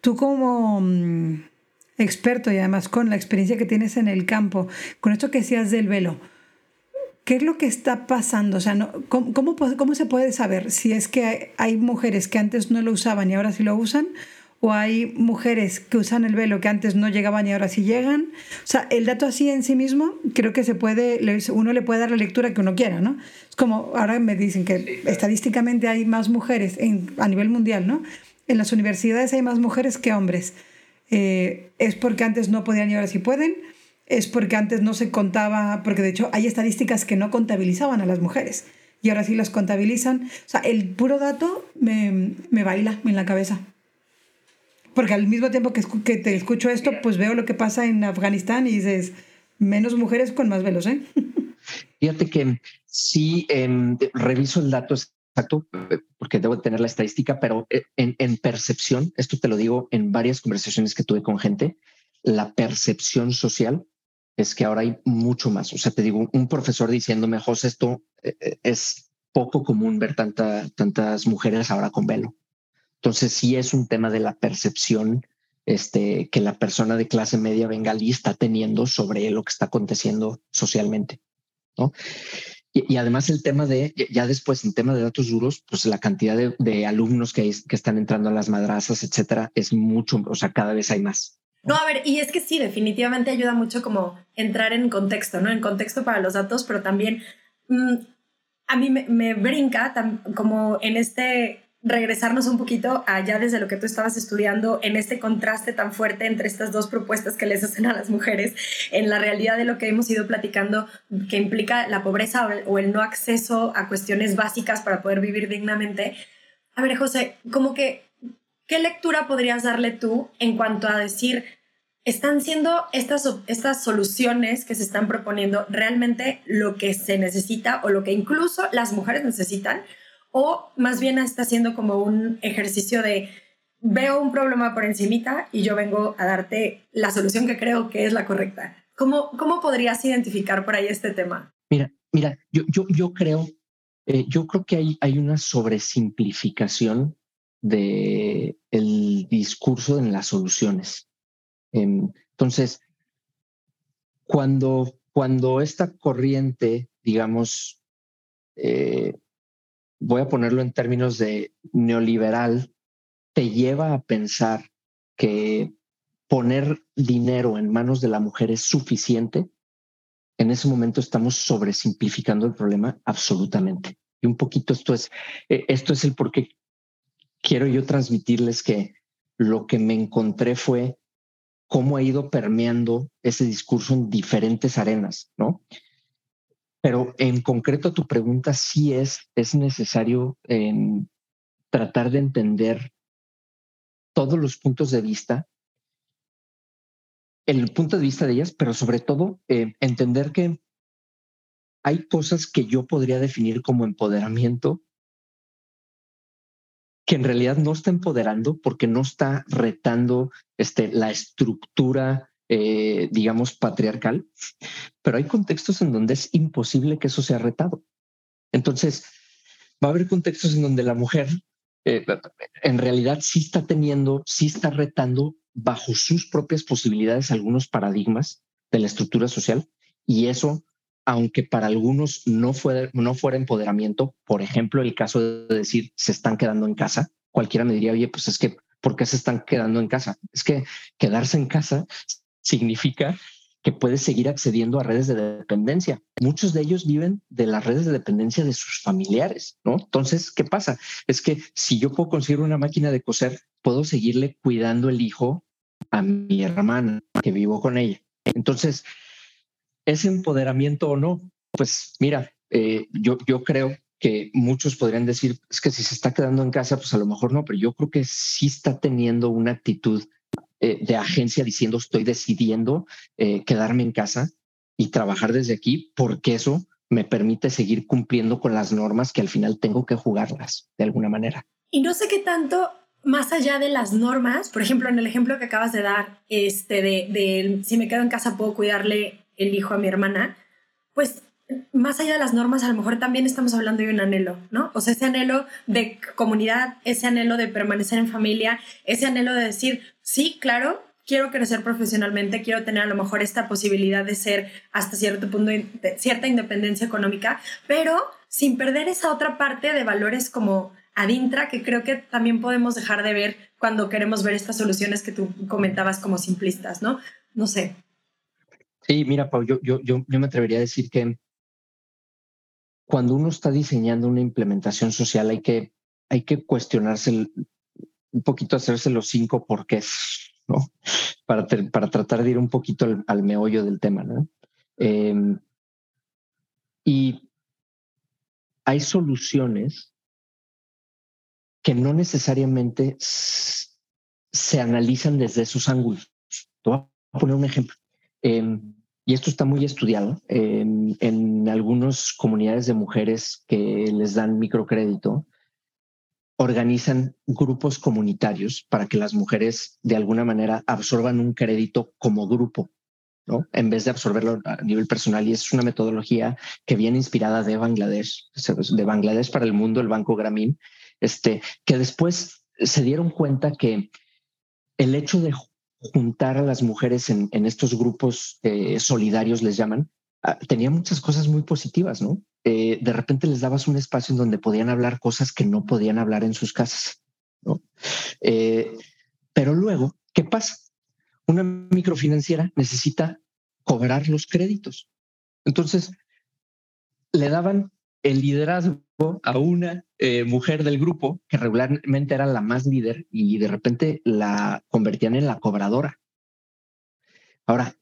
Speaker 3: Tú como mm, experto y además con la experiencia que tienes en el campo, con esto que decías del velo, ¿qué es lo que está pasando? O sea, no, ¿cómo, cómo, cómo se puede saber si es que hay mujeres que antes no lo usaban y ahora sí lo usan? o hay mujeres que usan el velo que antes no llegaban y ahora sí llegan. O sea, el dato así en sí mismo, creo que se puede, uno le puede dar la lectura que uno quiera, ¿no? Es como, ahora me dicen que estadísticamente hay más mujeres en, a nivel mundial, ¿no? En las universidades hay más mujeres que hombres. Eh, es porque antes no podían y ahora sí pueden. Es porque antes no se contaba, porque de hecho hay estadísticas que no contabilizaban a las mujeres y ahora sí las contabilizan. O sea, el puro dato me, me baila en la cabeza. Porque al mismo tiempo que, que te escucho esto, pues veo lo que pasa en Afganistán y dices, menos mujeres con más velos, ¿eh?
Speaker 4: Fíjate que sí, em, reviso el dato exacto, porque debo tener la estadística, pero eh, en, percepción, esto te lo digo en varias conversaciones que tuve con gente, la percepción social es que ahora hay mucho más. O sea, te digo, un profesor diciéndome, José, esto eh, eh, es poco común ver tanta, tantas mujeres ahora con velo. Entonces sí es un tema de la percepción este, que la persona de clase media bengalí está teniendo sobre lo que está aconteciendo socialmente. ¿no? Y, además el tema de, ya después en tema de datos duros, pues la cantidad de, alumnos que, que están entrando a las madrazas, etcétera, es mucho, o sea, cada vez hay más.
Speaker 2: No, a ver, y es que sí, definitivamente ayuda mucho como entrar en contexto, ¿no? En contexto para los datos, pero también mm, a mí me, me brinca como en este regresarnos un poquito allá desde lo que tú estabas estudiando en este contraste tan fuerte entre estas dos propuestas que les hacen a las mujeres en la realidad de lo que hemos ido platicando que implica la pobreza o el, no acceso a cuestiones básicas para poder vivir dignamente. A ver, José, como que, ¿qué lectura podrías darle tú en cuanto a decir, están siendo estas, estas soluciones que se están proponiendo realmente lo que se necesita o lo que incluso las mujeres necesitan? O más bien está siendo como un ejercicio de veo un problema por encimita y yo vengo a darte la solución que creo que es la correcta. ¿Cómo, cómo podrías identificar por ahí este tema?
Speaker 4: Mira, mira, yo, yo, yo creo, eh, yo creo que hay, hay una sobresimplificación de el discurso en las soluciones. Em, entonces, cuando, cuando esta corriente, digamos, eh, voy a ponerlo en términos de neoliberal, te lleva a pensar que poner dinero en manos de la mujer es suficiente, en ese momento estamos sobresimplificando el problema absolutamente. Y un poquito esto es, eh, esto es el por qué quiero yo transmitirles que lo que me encontré fue cómo ha ido permeando ese discurso en diferentes arenas, ¿no? Pero en concreto tu pregunta sí es, es necesario tratar de entender todos los puntos de vista, el punto de vista de ellas, pero sobre todo eh, entender que hay cosas que yo podría definir como empoderamiento que en realidad no está empoderando porque no está retando este, la estructura eh, digamos, patriarcal, pero hay contextos en donde es imposible que eso sea retado. Entonces, va a haber contextos en donde la mujer eh, en realidad sí está teniendo, sí está retando bajo sus propias posibilidades algunos paradigmas de la estructura social y eso, aunque para algunos no, fue, no fuera empoderamiento, por ejemplo, el caso de decir se están quedando en casa, cualquiera me diría, oye, pues es que, ¿por qué se están quedando en casa? Es que quedarse en casa significa que puedes seguir accediendo a redes de dependencia. Muchos de ellos viven de las redes de dependencia de sus familiares, ¿no? Entonces, ¿qué pasa? Es que si yo puedo conseguir una máquina de coser, puedo seguirle cuidando el hijo a mi hermana que vivo con ella. Entonces, ¿es empoderamiento o no? Pues mira, eh, yo, yo creo que muchos podrían decir, es que si se está quedando en casa, pues a lo mejor no, pero yo creo que sí está teniendo una actitud eh, de agencia diciendo estoy decidiendo eh, quedarme en casa y trabajar desde aquí porque eso me permite seguir cumpliendo con las normas que al final tengo que jugarlas de alguna manera.
Speaker 2: Y no sé qué tanto más allá de las normas, por ejemplo, en el ejemplo que acabas de dar, este, de, de si me quedo en casa puedo cuidarle el hijo a mi hermana, pues más allá de las normas, a lo mejor también estamos hablando de un anhelo, ¿no? O sea, ese anhelo de comunidad, ese anhelo de permanecer en familia, ese anhelo de decir, sí, claro, quiero crecer profesionalmente, quiero tener a lo mejor esta posibilidad de ser hasta cierto punto, cierta independencia económica, pero sin perder esa otra parte de valores como adintra que creo que también podemos dejar de ver cuando queremos ver estas soluciones que tú comentabas como simplistas, ¿no? No sé.
Speaker 4: Sí, mira, Pau, yo, yo, yo me atrevería a decir que cuando uno está diseñando una implementación social hay que, hay que cuestionarse un poquito, hacerse los cinco porqués, ¿no? Para, para tratar de ir un poquito al, meollo del tema, ¿no? Em, y hay soluciones que no necesariamente se analizan desde esos ángulos. Voy a poner un ejemplo. Em, y esto está muy estudiado en, en algunas comunidades de mujeres que les dan microcrédito, organizan grupos comunitarios para que las mujeres de alguna manera absorban un crédito como grupo, ¿no? En vez de absorberlo a nivel personal. Y es una metodología que viene inspirada de Bangladesh, de Bangladesh para el mundo, el Banco Grameen, este, que después se dieron cuenta que el hecho de juntar a las mujeres en, estos grupos eh, solidarios, les llaman, tenía muchas cosas muy positivas, ¿no? Eh, de repente les dabas un espacio en donde podían hablar cosas que no podían hablar en sus casas, ¿no? Eh, pero luego, ¿qué pasa? Una microfinanciera necesita cobrar los créditos. Entonces, le daban el liderazgo a una eh, mujer del grupo que regularmente era la más líder y de repente la convertían en la cobradora. Ahora,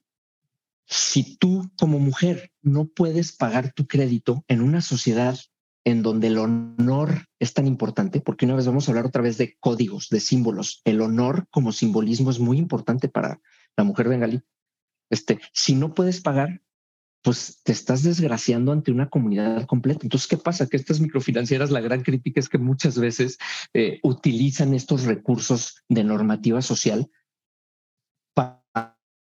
Speaker 4: si tú como mujer no puedes pagar tu crédito en una sociedad en donde el honor es tan importante, porque una vez vamos a hablar otra vez de códigos, de símbolos, el honor como simbolismo es muy importante para la mujer bengalí. Este, si no puedes pagar, pues te estás desgraciando ante una comunidad completa. Entonces, ¿qué pasa? Que estas microfinancieras, la gran crítica es que muchas veces eh, utilizan estos recursos de normativa social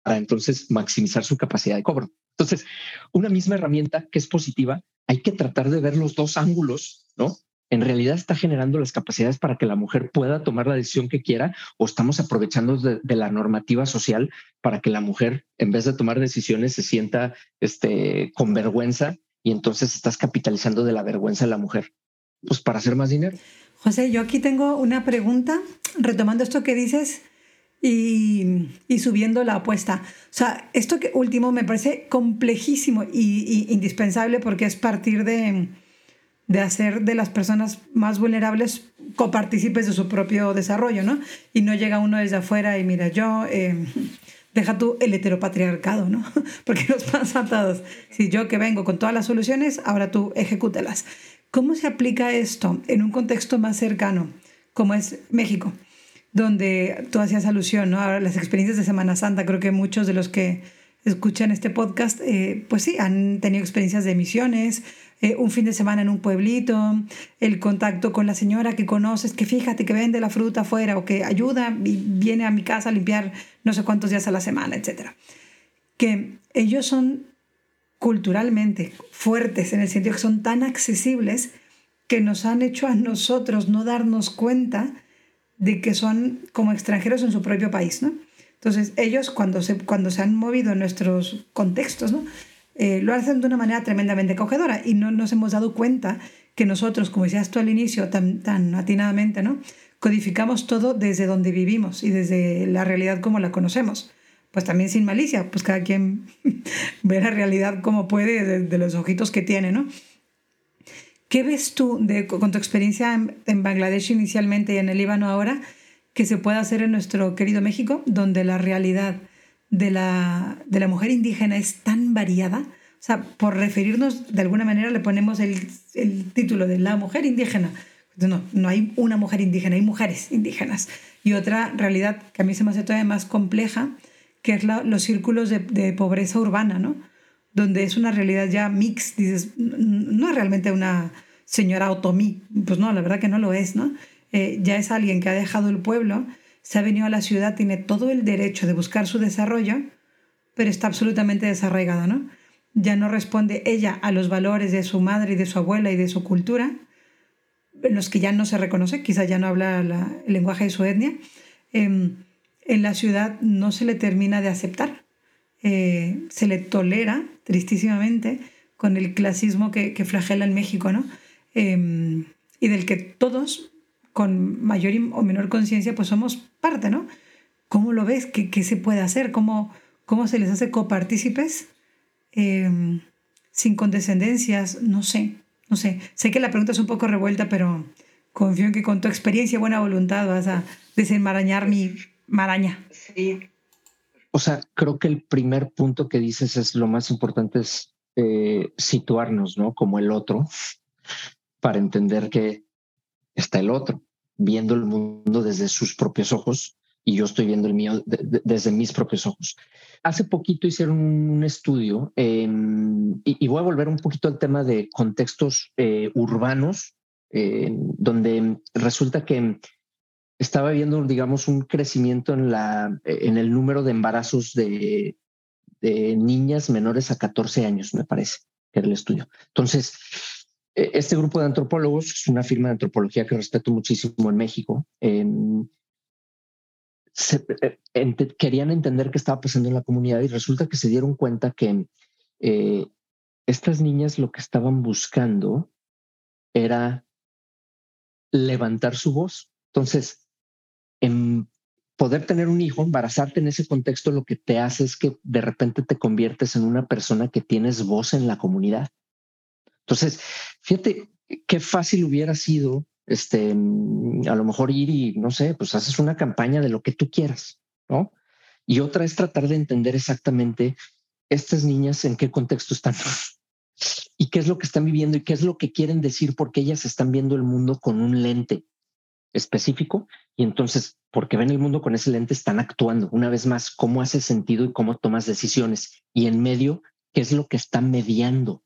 Speaker 4: entonces maximizar su capacidad de cobro. Entonces, una misma herramienta que es positiva, hay que tratar de ver los dos ángulos, ¿no? en realidad está generando las capacidades para que la mujer pueda tomar la decisión que quiera o estamos aprovechando de, la normativa social para que la mujer, en vez de tomar decisiones, se sienta este, con vergüenza y entonces estás capitalizando de la vergüenza de la mujer, pues para hacer más dinero.
Speaker 3: José, yo aquí tengo una pregunta, retomando esto que dices y, subiendo la apuesta. O sea, esto que último me parece complejísimo y indispensable porque es partir de de hacer de las personas más vulnerables copartícipes de su propio desarrollo, ¿no? Y no llega uno desde afuera y mira, yo, eh, deja tú el heteropatriarcado, ¿no? Porque nos pasa a todos. Si yo que vengo con todas las soluciones, ahora tú ejecútelas. ¿Cómo se aplica esto en un contexto más cercano, como es México? Donde tú hacías alusión, ¿no? A las experiencias de Semana Santa, creo que muchos de los que escuchan este podcast, eh, pues sí, han tenido experiencias de misiones, eh, un fin de semana en un pueblito, el contacto con la señora que conoces, que fíjate que vende la fruta afuera o que ayuda y viene a mi casa a limpiar no sé cuántos días a la semana, etc. Que ellos son culturalmente fuertes en el sentido que son tan accesibles que nos han hecho a nosotros no darnos cuenta de que son como extranjeros en su propio país, ¿no? Entonces, ellos cuando se, cuando se han movido en nuestros contextos, ¿no? Eh, lo hacen de una manera tremendamente acogedora y no nos hemos dado cuenta que nosotros, como decías tú al inicio, tan, tan atinadamente, ¿no? codificamos todo desde donde vivimos y desde la realidad como la conocemos. Pues también sin malicia, pues cada quien ve la realidad como puede de, los ojitos que tiene, ¿no? ¿Qué ves tú de, con tu experiencia en, en, Bangladesh inicialmente y en el Líbano ahora? que se puede hacer en nuestro querido México, donde la realidad de la, de la mujer indígena es tan variada. O sea, por referirnos de alguna manera le ponemos el, el título de la mujer indígena. No, no hay una mujer indígena, hay mujeres indígenas. Y otra realidad que a mí se me hace todavía más compleja, que es la, los círculos de, de, pobreza urbana, ¿no? Donde es una realidad ya mix, dices, no es realmente una señora otomí, pues no, la verdad que no lo es, ¿no? Eh, ya es alguien que ha dejado el pueblo, se ha venido a la ciudad, tiene todo el derecho de buscar su desarrollo, pero está absolutamente desarraigada, ¿no? Ya no responde ella a los valores de su madre y de su abuela y de su cultura, en los que ya no se reconoce, quizá ya no habla el lenguaje de su etnia. Em, en la ciudad no se le termina de aceptar, eh, se le tolera, tristísimamente, con el clasismo que, flagela en México, ¿no? Em, y del que todos con mayor o menor conciencia, pues somos parte, ¿no? ¿Cómo lo ves? ¿Qué, qué se puede hacer? ¿Cómo, cómo se les hace copartícipes eh, sin condescendencias? No sé, no sé. Sé que la pregunta es un poco revuelta, pero confío en que con tu experiencia y buena voluntad vas a desenmarañar mi maraña. Sí.
Speaker 4: O sea, creo que el primer punto que dices es lo más importante es eh, situarnos, ¿no? Como el otro, para entender que está el otro, viendo el mundo desde sus propios ojos y yo estoy viendo el mío desde mis propios ojos. Hace poquito hicieron un estudio em, y, voy a volver un poquito al tema de contextos eh, urbanos, donde resulta que estaba viendo, digamos, un crecimiento en, la, en el número de embarazos de, de niñas menores a 14 años, me parece, que era el estudio. Entonces, este grupo de antropólogos, es una firma de antropología que respeto muchísimo en México, eh, querían entender qué estaba pasando en la comunidad y resulta que se dieron cuenta que eh, estas niñas lo que estaban buscando era levantar su voz. Entonces, en poder tener un hijo, embarazarte en ese contexto, lo que te hace es que de repente te conviertes en una persona que tienes voz en la comunidad. Entonces, fíjate qué fácil hubiera sido, este, a lo mejor ir y, no sé, pues haces una campaña de lo que tú quieras, ¿no? Y otra es tratar de entender exactamente estas niñas en qué contexto están y qué es lo que están viviendo y qué es lo que quieren decir porque ellas están viendo el mundo con un lente específico y entonces porque ven el mundo con ese lente están actuando. Una vez más cómo hace sentido y cómo tomas decisiones y en medio qué es lo que está mediando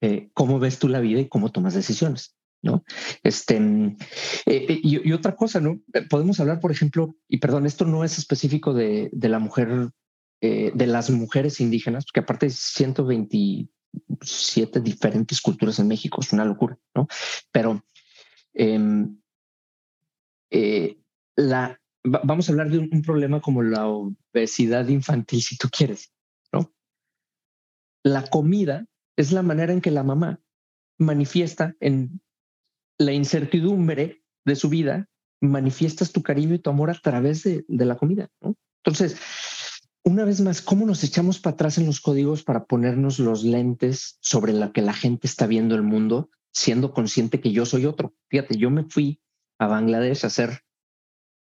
Speaker 4: eh, cómo ves tú la vida y cómo tomas decisiones. ¿no? Este, eh, eh, y, otra cosa, ¿no? Podemos hablar, por ejemplo, y perdón, esto no es específico de, la mujer, de las mujeres indígenas, porque aparte hay 127 diferentes culturas en México, es una locura, ¿no? Pero em, la, vamos a hablar de un problema como la obesidad infantil, si tú quieres, ¿no? La comida es la manera en que la mamá manifiesta en la incertidumbre de su vida, manifiestas tu cariño y tu amor a través de, la comida. Entonces, una vez más, ¿cómo nos echamos para atrás en los códigos para ponernos los lentes sobre la que la gente está viendo el mundo, siendo consciente que yo soy otro? Fíjate, yo me fui a Bangladesh a hacer,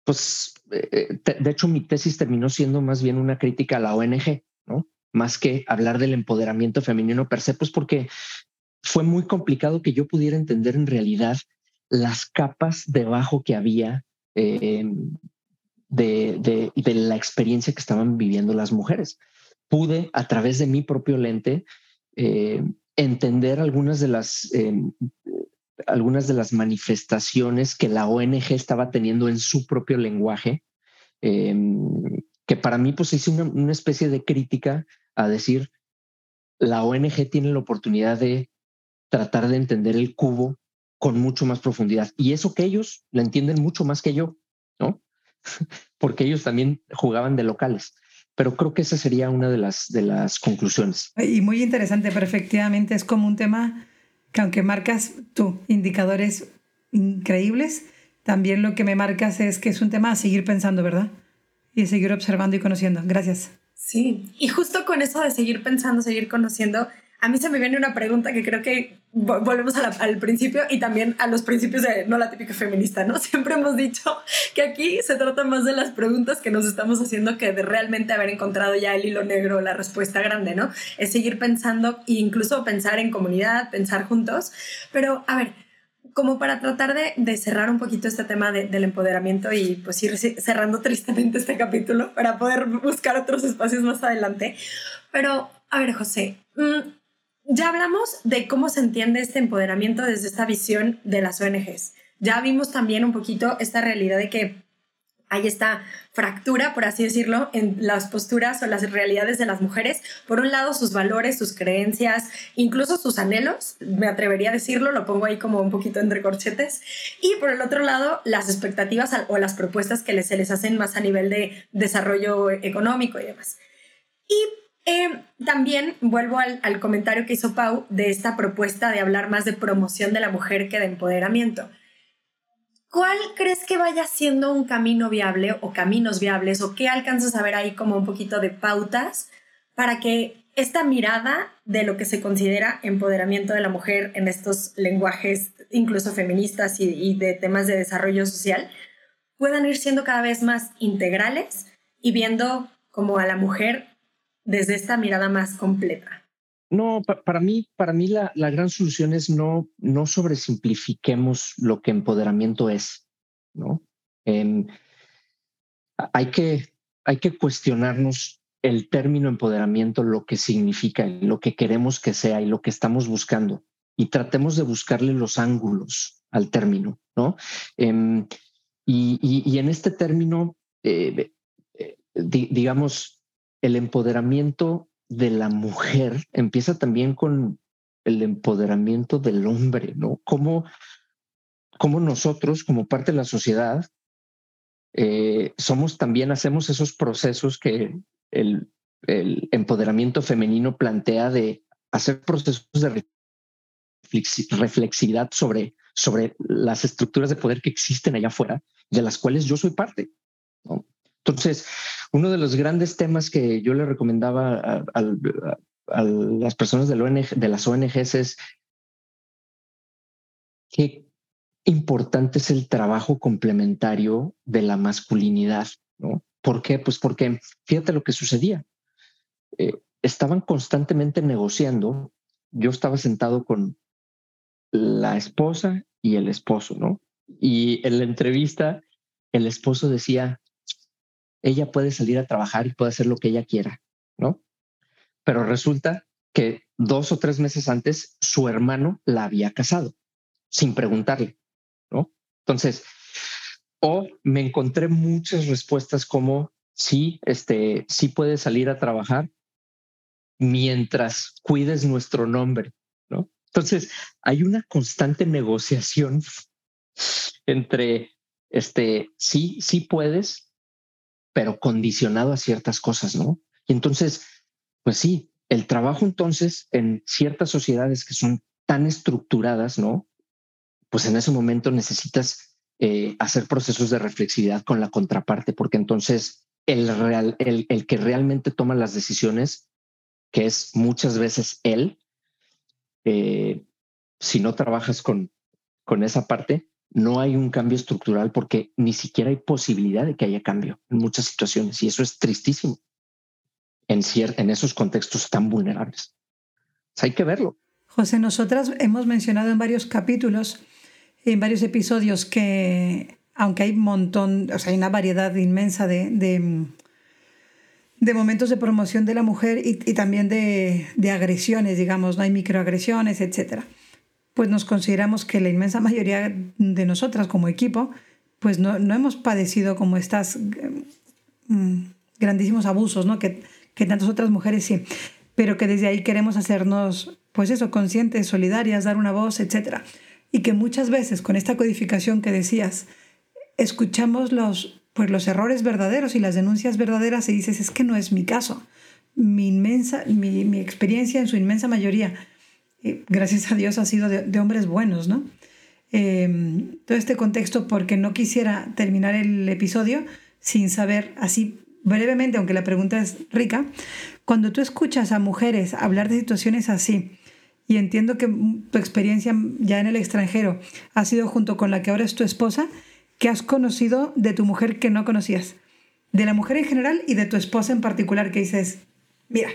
Speaker 4: pues, eh, de hecho mi tesis terminó siendo más bien una crítica a la ONG, ¿no? Más que hablar del empoderamiento femenino per se, pues porque fue muy complicado que yo pudiera entender en realidad las capas debajo que había em, de, la experiencia que estaban viviendo las mujeres. Pude, a través de mi propio lente, eh, entender algunas de las em, algunas de las manifestaciones que la ONG estaba teniendo en su propio lenguaje, em, que para mí pues hice una, especie de crítica a decir, la ONG tiene la oportunidad de tratar de entender el cubo con mucho más profundidad. Y eso que ellos lo entienden mucho más que yo, ¿no? Porque ellos también jugaban de locales. Pero creo que esa sería una de las, de las conclusiones.
Speaker 3: Y muy interesante, pero efectivamente es como un tema que aunque marcas tú indicadores increíbles, también lo que me marcas es que es un tema a seguir pensando, ¿verdad? Y seguir observando y conociendo. Gracias.
Speaker 2: Sí, y justo con eso de seguir pensando, seguir conociendo, a mí se me viene una pregunta que creo que volvemos al principio y también a los principios de no la típica feminista, ¿no? Siempre hemos dicho que aquí se trata más de las preguntas que nos estamos haciendo que de realmente haber encontrado ya el hilo negro, la respuesta grande, ¿no? Es seguir pensando e incluso pensar en comunidad, pensar juntos. Pero, a ver, como para tratar de, cerrar un poquito este tema del empoderamiento y pues ir cerrando tristemente este capítulo para poder buscar otros espacios más adelante. Pero, a ver, José, mm, ya hablamos de cómo se entiende este empoderamiento desde esta visión de las ONGs. Ya vimos también un poquito esta realidad de que hay esta fractura, por así decirlo, en las posturas o las realidades de las mujeres. Por un lado, sus valores, sus creencias, incluso sus anhelos, me atrevería a decirlo, lo pongo ahí como un poquito entre corchetes. Y por el otro lado, las expectativas o las propuestas que se les hacen más a nivel de desarrollo económico y demás. Y eh, también vuelvo al, al, comentario que hizo Pau de esta propuesta de hablar más de promoción de la mujer que de empoderamiento. ¿Cuál crees que vaya siendo un camino viable o caminos viables o qué alcanzas a ver ahí como un poquito de pautas para que esta mirada de lo que se considera empoderamiento de la mujer en estos lenguajes incluso feministas y, y de temas de desarrollo social puedan ir siendo cada vez más integrales y viendo como a la mujer desde esta mirada más completa?
Speaker 4: No, para mí, para mí la, gran solución es no, no sobresimplifiquemos lo que empoderamiento es, ¿no? Em, hay, que, hay que cuestionarnos el término empoderamiento, lo que significa, lo que queremos que sea y lo que estamos buscando. Y tratemos de buscarle los ángulos al término, ¿no? Em, y, en este término, eh, eh, digamos, el empoderamiento de la mujer empieza también con el empoderamiento del hombre, ¿no? Cómo, nosotros, como parte de la sociedad, eh, somos también, hacemos esos procesos que el, empoderamiento femenino plantea de hacer procesos de reflexividad sobre, sobre las estructuras de poder que existen allá afuera, de las cuales yo soy parte. ¿no? Entonces, uno de los grandes temas que yo le recomendaba a, las personas de, las ONGs es qué importante es el trabajo complementario de la masculinidad, ¿no? ¿Por qué? Pues porque fíjate lo que sucedía. Eh, estaban constantemente negociando. Yo estaba sentado con la esposa y el esposo, ¿no? Y en la entrevista, el esposo decía, ella puede salir a trabajar y puede hacer lo que ella quiera, ¿no? Pero resulta que dos o tres meses antes su hermano la había casado sin preguntarle, ¿no? Entonces, o me encontré muchas respuestas como sí, este, sí puedes salir a trabajar mientras cuides nuestro nombre, ¿no? Entonces, hay una constante negociación entre este, sí, sí puedes, pero condicionado a ciertas cosas, ¿no? Y entonces, pues sí, el trabajo entonces en ciertas sociedades que son tan estructuradas, ¿no? Pues en ese momento necesitas eh, hacer procesos de reflexividad con la contraparte, porque entonces el, real, el, que realmente toma las decisiones, que es muchas veces él, eh, si no trabajas con, con esa parte, no hay un cambio estructural porque ni siquiera hay posibilidad de que haya cambio en muchas situaciones y eso es tristísimo en, en esos contextos tan vulnerables. hay que verlo.
Speaker 3: José, nosotras hemos mencionado en varios capítulos, en varios episodios, que aunque hay un montón, o sea, hay una variedad inmensa de, de, momentos de promoción de la mujer y, también de, de, agresiones, digamos, no hay microagresiones, etcétera pues nos consideramos que la inmensa mayoría de nosotras como equipo, pues no, hemos padecido como estas mm, grandísimos abusos, ¿no? Que, que tantas otras mujeres sí, pero que desde ahí queremos hacernos, pues eso, conscientes, solidarias, dar una voz, etc. Y que muchas veces con esta codificación que decías, escuchamos los, pues los errores verdaderos y las denuncias verdaderas y dices, es que no es mi caso. Mi, inmensa, mi, mi experiencia en su inmensa mayoría gracias a Dios ha sido de, hombres buenos, ¿no? Em, todo este contexto porque no quisiera terminar el episodio sin saber así brevemente, aunque la pregunta es rica, cuando tú escuchas a mujeres hablar de situaciones así, y entiendo que tu experiencia ya en el extranjero ha sido junto con la que ahora es tu esposa, que has conocido de tu mujer que no conocías, de la mujer en general y de tu esposa en particular, que dices, mira,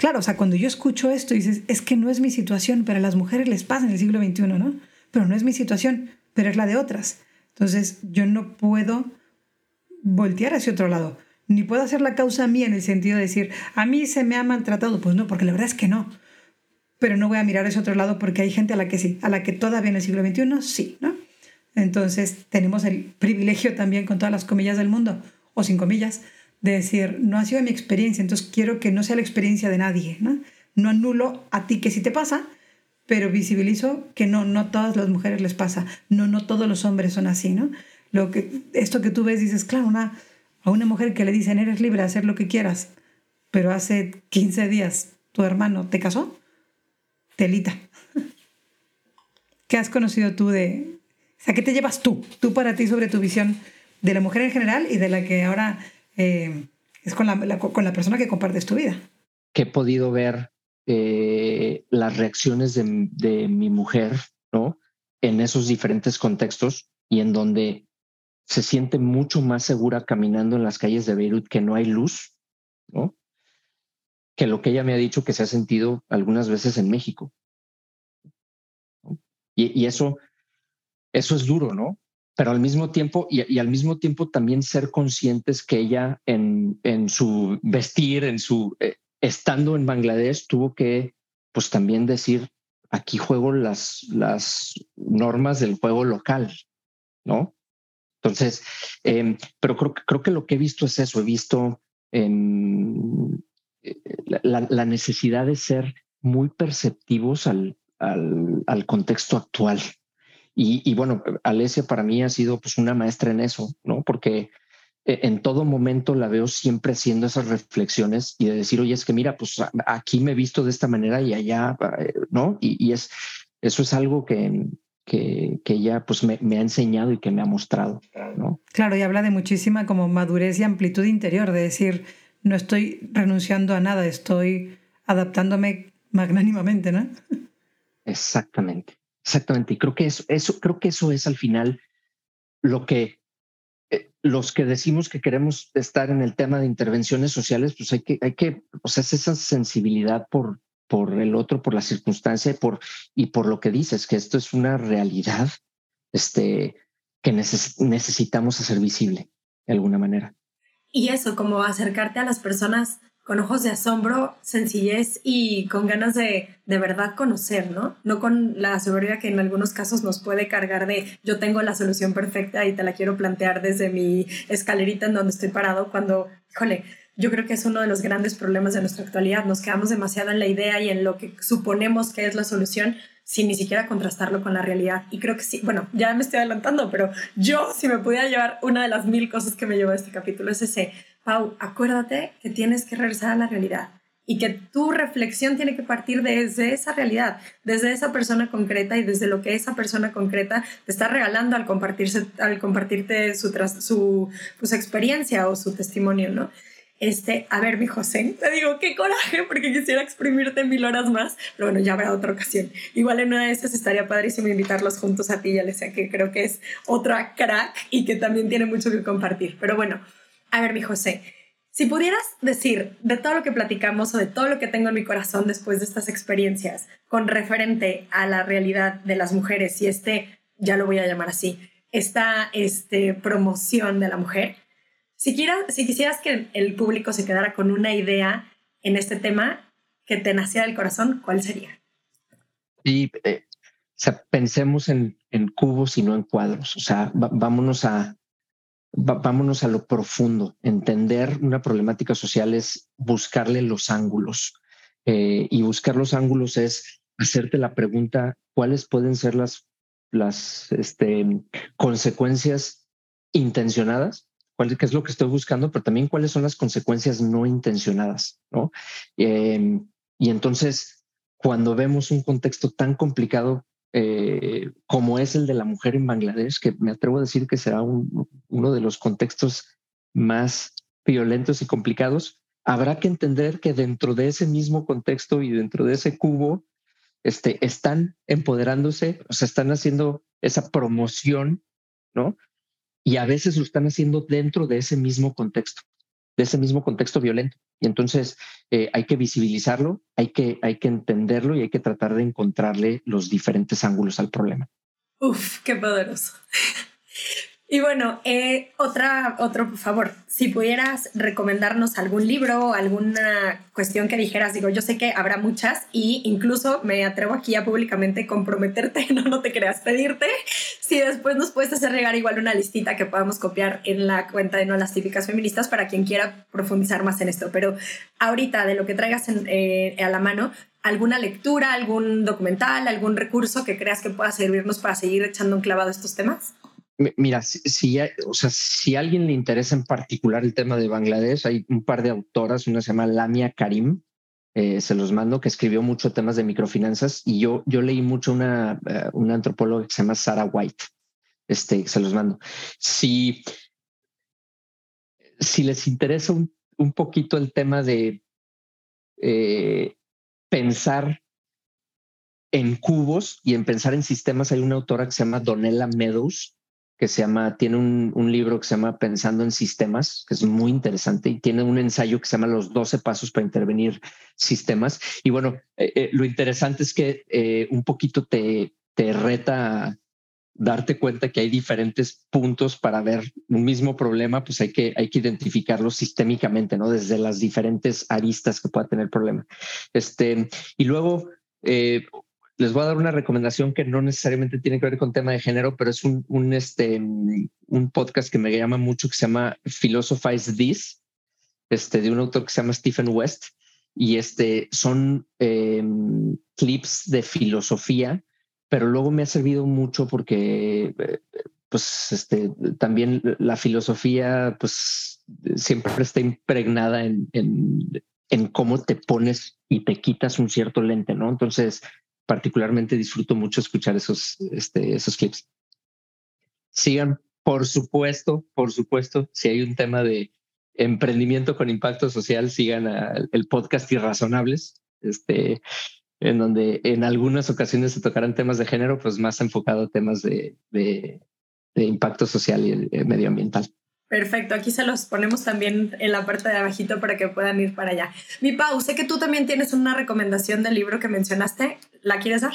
Speaker 3: claro, o sea, cuando yo escucho esto, dices, es que no es mi situación, pero a las mujeres les pasa en el siglo XXI, ¿no? Pero no es mi situación, pero es la de otras. Entonces, yo no puedo voltear hacia otro lado, ni puedo hacer la causa mía en el sentido de decir, a mí se me ha maltratado, pues no, porque la verdad es que no pero no voy a mirar ese otro lado porque hay gente a la que sí, a la que todavía en el siglo XXI sí, ¿no? Entonces tenemos el privilegio también con todas las comillas del mundo, o sin comillas, de decir, no ha sido mi experiencia, entonces quiero que no sea la experiencia de nadie, ¿no? No anulo a ti que sí te pasa, pero visibilizo que no, no todas las mujeres les pasa, no, no todos los hombres son así, ¿no? Lo que, esto que tú ves, dices, claro, una, a una mujer que le dicen, eres libre de hacer lo que quieras, pero hace 15 días tu hermano te casó, telita. ¿Qué has conocido tú de... O sea, ¿qué te llevas tú? Tú para ti sobre tu visión de la mujer en general y de la que ahora eh, es con la, con la persona que compartes tu vida.
Speaker 4: Que he podido ver eh, las reacciones de, de, mi mujer, ¿no? En esos diferentes contextos y en donde se siente mucho más segura caminando en las calles de Beirut que no hay luz, ¿no? que lo que ella me ha dicho que se ha sentido algunas veces en México. Y, eso, eso es duro, ¿no? Pero al mismo tiempo, y, al mismo tiempo también ser conscientes que ella en, en su vestir, en su, eh, estando en Bangladesh, tuvo que, pues también decir, aquí juego las, las normas del juego local, ¿no? Entonces, em, pero creo, creo que lo que he visto es eso, he visto en, la, necesidad de ser muy perceptivos al, al, contexto actual. Y, bueno, Alesia para mí ha sido pues una maestra en eso, ¿no? Porque eh, en todo momento la veo siempre haciendo esas reflexiones y de decir, oye, es que mira, pues aquí me he visto de esta manera y allá, eh, ¿no? Y, es, eso es algo que, que, que ella pues me, me, ha enseñado y que me ha mostrado, ¿no?
Speaker 3: Claro, y habla de muchísima como madurez y amplitud interior, de decir, no estoy renunciando a nada, estoy adaptándome magnánimamente, ¿no?
Speaker 4: Exactamente, exactamente. Creo que eso, creo que eso es al final lo que eh, los que decimos que queremos estar en el tema de intervenciones sociales, pues hay que, hay que, o sea, es esa sensibilidad por, por el otro, por la circunstancia y por, y por lo que dices, que esto es una realidad este, que necesitamos hacer visible de alguna manera.
Speaker 2: Y eso, como acercarte a las personas con ojos de asombro, sencillez y con ganas de de verdad conocer, ¿no? No con la soberbia que en algunos casos nos puede cargar de yo tengo la solución perfecta y te la quiero plantear desde mi escalerita en donde estoy parado cuando, híjole, yo creo que es uno de los grandes problemas de nuestra actualidad. Nos quedamos demasiado en la idea y en lo que suponemos que es la solución sin ni siquiera contrastarlo con la realidad. Y creo que sí, bueno, ya me estoy adelantando, pero yo si me pudiera llevar una de las mil cosas que me llevó este capítulo es ese, Pau, acuérdate que tienes que regresar a la realidad y que tu reflexión tiene que partir desde esa realidad, desde esa persona concreta y desde lo que esa persona concreta te está regalando al, compartirse, al compartirte su, su, su experiencia o su testimonio, ¿no? Este, a ver, mi José, te digo, qué coraje, porque quisiera exprimirte mil horas más, pero bueno, ya habrá otra ocasión. Igual en una de estas estaría padrísimo invitarlos juntos a ti, ya les sé que creo que es otra crack y que también tiene mucho que compartir. Pero bueno, a ver, mi José, si pudieras decir de todo lo que platicamos o de todo lo que tengo en mi corazón después de estas experiencias con referente a la realidad de las mujeres y este, ya lo voy a llamar así, esta este, promoción de la mujer, si, si quisieras que el público se quedara con una idea en este tema que te naciera del corazón, ¿cuál sería?
Speaker 4: Y eh, pensemos en, cubos y no en cuadros. O sea, vámonos a vámonos a lo profundo. Entender una problemática social es buscarle los ángulos. Eh, y buscar los ángulos es hacerte la pregunta, ¿cuáles pueden ser las, las este, consecuencias intencionadas qué es lo que estoy buscando, pero también cuáles son las consecuencias no intencionadas, ¿no? Em, y entonces, cuando vemos un contexto tan complicado eh, como es el de la mujer en Bangladesh, que me atrevo a decir que será uno de los contextos más violentos y complicados, habrá que entender que dentro de ese mismo contexto y dentro de ese cubo, este, están empoderándose, o sea, están haciendo esa promoción, ¿no? Y a veces lo están haciendo dentro de ese mismo contexto, de ese mismo contexto violento. Y entonces eh, hay que visibilizarlo, hay que, hay que entenderlo y hay que tratar de encontrarle los diferentes ángulos al problema.
Speaker 2: Uf, qué poderoso. Y bueno, eh, otra, otro favor, si pudieras recomendarnos algún libro o alguna cuestión que dijeras, digo, yo sé que habrá muchas y incluso me atrevo aquí a públicamente comprometerte, no, no te creas, pedirte, si después nos puedes hacer llegar igual una listita que podamos copiar en la cuenta de No las típicas feministas para quien quiera profundizar más en esto. Pero ahorita de lo que traigas eh, a la mano, alguna lectura, algún documental, algún recurso que creas que pueda servirnos para seguir echando un clavado a estos temas?
Speaker 4: Mira, si, o sea, si a alguien le interesa en particular el tema de Bangladesh, hay un par de autoras, una se llama Lamia Karim, eh, se los mando, que escribió mucho temas de microfinanzas y yo, yo leí mucho una, uh, una antropóloga que se llama Sarah White, este, se los mando. Si, si les interesa un, un poquito el tema de eh, pensar en cubos y en pensar en sistemas, hay una autora que se llama Donella Meadows, que se llama, tiene un, un, libro que se llama Pensando en Sistemas, que es muy interesante, y tiene un ensayo que se llama Los 12 Pasos para Intervenir Sistemas. Y bueno, eh, eh, lo interesante es que eh, un poquito te, te reta darte cuenta que hay diferentes puntos para ver un mismo problema, pues hay que, hay que identificarlo sistémicamente, ¿no? Desde las diferentes aristas que pueda tener el problema. Este, y luego, eh, les voy a dar una recomendación que no necesariamente tiene que ver con tema de género, pero es un, un, este, un podcast que me llama mucho que se llama Philosophize This, este, de un autor que se llama Stephen West. Y este son eh, clips de filosofía, pero luego me ha servido mucho porque pues este, también la filosofía pues siempre está impregnada en, en, en cómo te pones y te quitas un cierto lente, ¿no? Entonces, particularmente disfruto mucho escuchar esos, este, esos clips. Sigan, por supuesto, por supuesto, si hay un tema de emprendimiento con impacto social, sigan el podcast Irrazonables, este, en donde en algunas ocasiones se tocarán temas de género, pues más enfocado a temas de, de, de impacto social y eh, medioambiental.
Speaker 2: Perfecto, aquí se los ponemos también en la parte de abajito para que puedan ir para allá. Mi Pau, sé que tú también tienes una recomendación del libro que mencionaste. ¿La quieres dar?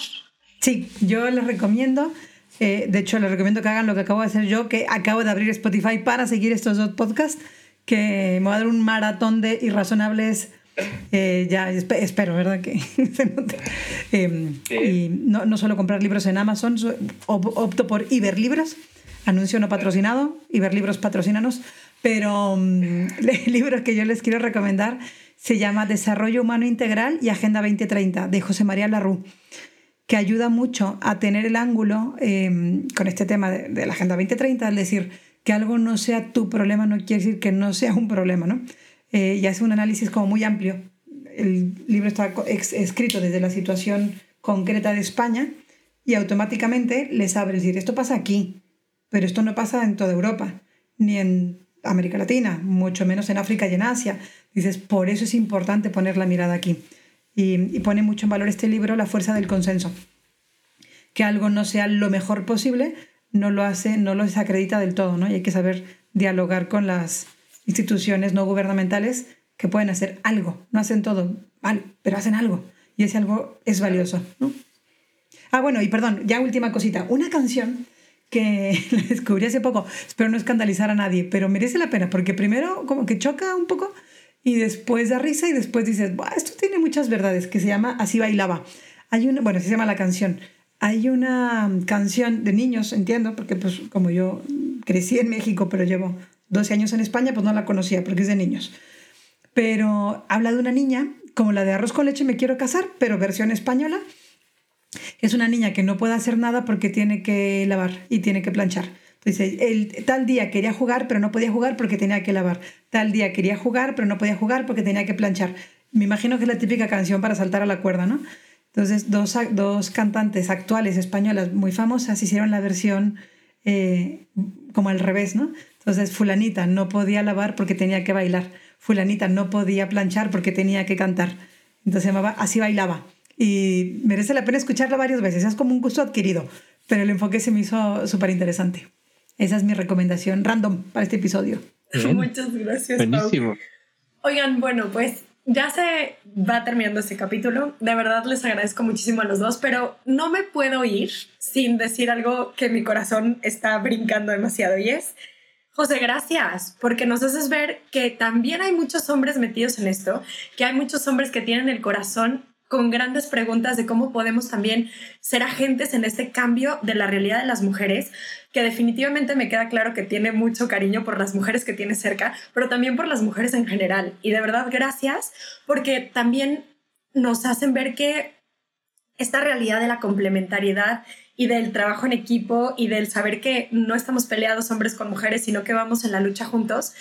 Speaker 3: Sí, yo les recomiendo. Eh, de hecho, les recomiendo que hagan lo que acabo de hacer yo, que acabo de abrir Spotify para seguir estos dos podcasts, que me voy a dar un maratón de irrazonables. Eh, ya espero, ¿verdad? Que se note. Eh, sí. Y no, no, solo comprar libros en Amazon, opto por Iberlibros anuncio no patrocinado, Iberlibros patrocínanos, pero um, el libro que yo les quiero recomendar se llama Desarrollo Humano Integral y Agenda 2030 de José María Larrú, que ayuda mucho a tener el ángulo eh, con este tema de, la Agenda 2030, es decir, que algo no sea tu problema no quiere decir que no sea un problema, ¿no? Eh, y hace un análisis como muy amplio. El libro está escrito desde la situación concreta de España y automáticamente les abre, es decir, esto pasa aquí, pero esto no pasa en toda Europa, ni en América Latina, mucho menos en África y en Asia. Dices, por eso es importante poner la mirada aquí. Y, pone mucho en valor este libro la fuerza del consenso. Que algo no sea lo mejor posible no lo hace, no lo desacredita del todo, ¿no? Y hay que saber dialogar con las instituciones no gubernamentales que pueden hacer algo. No hacen todo mal, pero hacen algo. Y ese algo es valioso. Ah, bueno, y perdón, ya última cosita. Una canción que descubrí hace poco, espero no escandalizar a nadie, pero merece la pena porque primero como que choca un poco y después da risa y después dices, esto tiene muchas verdades, que se llama Así bailaba. Hay una, bueno, se llama la canción. Hay una canción de niños, entiendo, porque pues como yo crecí en México, pero llevo 12 años en España, pues no la conocía porque es de niños. Pero habla de una niña, como la de arroz con leche me quiero casar, pero versión española, es una niña que no puede hacer nada porque tiene que lavar y tiene que planchar. Entonces, el, tal día quería jugar, pero no podía jugar porque tenía que lavar. Tal día quería jugar, pero no podía jugar porque tenía que planchar. Me imagino que es la típica canción para saltar a la cuerda, ¿no? Entonces, dos, dos cantantes actuales españolas muy famosas hicieron la versión eh, como al revés, ¿no? Entonces, fulanita no podía lavar porque tenía que bailar, fulanita no podía planchar porque tenía que cantar. Entonces Así bailaba. Y merece la pena escucharla varias veces, es como un gusto adquirido, pero el enfoque se me hizo súper interesante. Esa es mi recomendación random para este episodio.
Speaker 2: Muchas gracias.
Speaker 4: Buenísimo.
Speaker 2: Oigan, bueno, pues ya se va terminando este capítulo. De verdad les agradezco muchísimo a los dos, pero no me puedo ir sin decir algo que mi corazón está brincando demasiado y es, José, gracias, porque nos haces ver que también hay muchos hombres metidos en esto, que hay muchos hombres que tienen el corazón con grandes preguntas de cómo podemos también ser agentes en este cambio de la realidad de las mujeres, que definitivamente me queda claro que tiene mucho cariño por las mujeres que tiene cerca, pero también por las mujeres en general. Y de verdad, gracias, porque también nos hacen ver que esta realidad de la complementariedad y del trabajo en equipo y del saber que no estamos peleados hombres con mujeres, sino que vamos en la lucha juntos,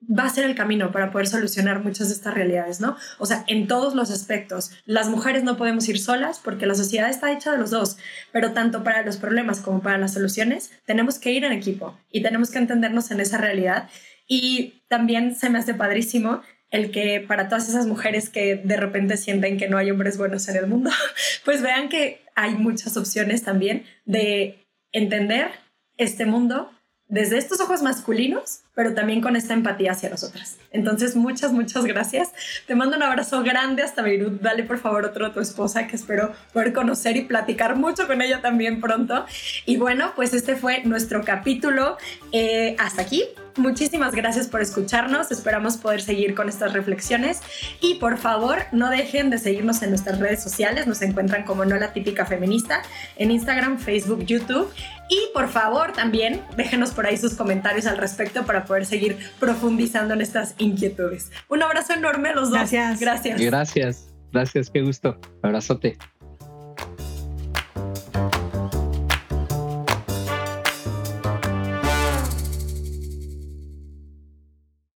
Speaker 2: va a ser el camino para poder solucionar muchas de estas realidades, ¿no? O sea, en todos los aspectos. Las mujeres no podemos ir solas porque la sociedad está hecha de los dos, pero tanto para los problemas como para las soluciones, tenemos que ir en equipo y tenemos que entendernos en esa realidad. Y también se me hace padrísimo el que para todas esas mujeres que de repente sienten que no hay hombres buenos en el mundo, pues vean que hay muchas opciones también de entender este mundo desde estos ojos masculinos, pero también con esta empatía hacia nosotras. Entonces, muchas, muchas gracias. Te mando un abrazo grande hasta Beirut. Dale por favor otro a tu esposa que espero poder conocer y platicar mucho con ella también pronto. Y bueno, pues este fue nuestro capítulo. Eh, hasta aquí. Muchísimas gracias por escucharnos. Esperamos poder seguir con estas reflexiones. Y por favor, no dejen de seguirnos en nuestras redes sociales. Nos encuentran como No la Típica Feminista en Instagram, Facebook, YouTube. Y por favor también déjenos por ahí sus comentarios al respecto para poder seguir profundizando en estas inquietudes. Un abrazo enorme a los dos.
Speaker 3: Gracias.
Speaker 2: Gracias.
Speaker 4: Gracias. Gracias. Qué gusto. Abrazote.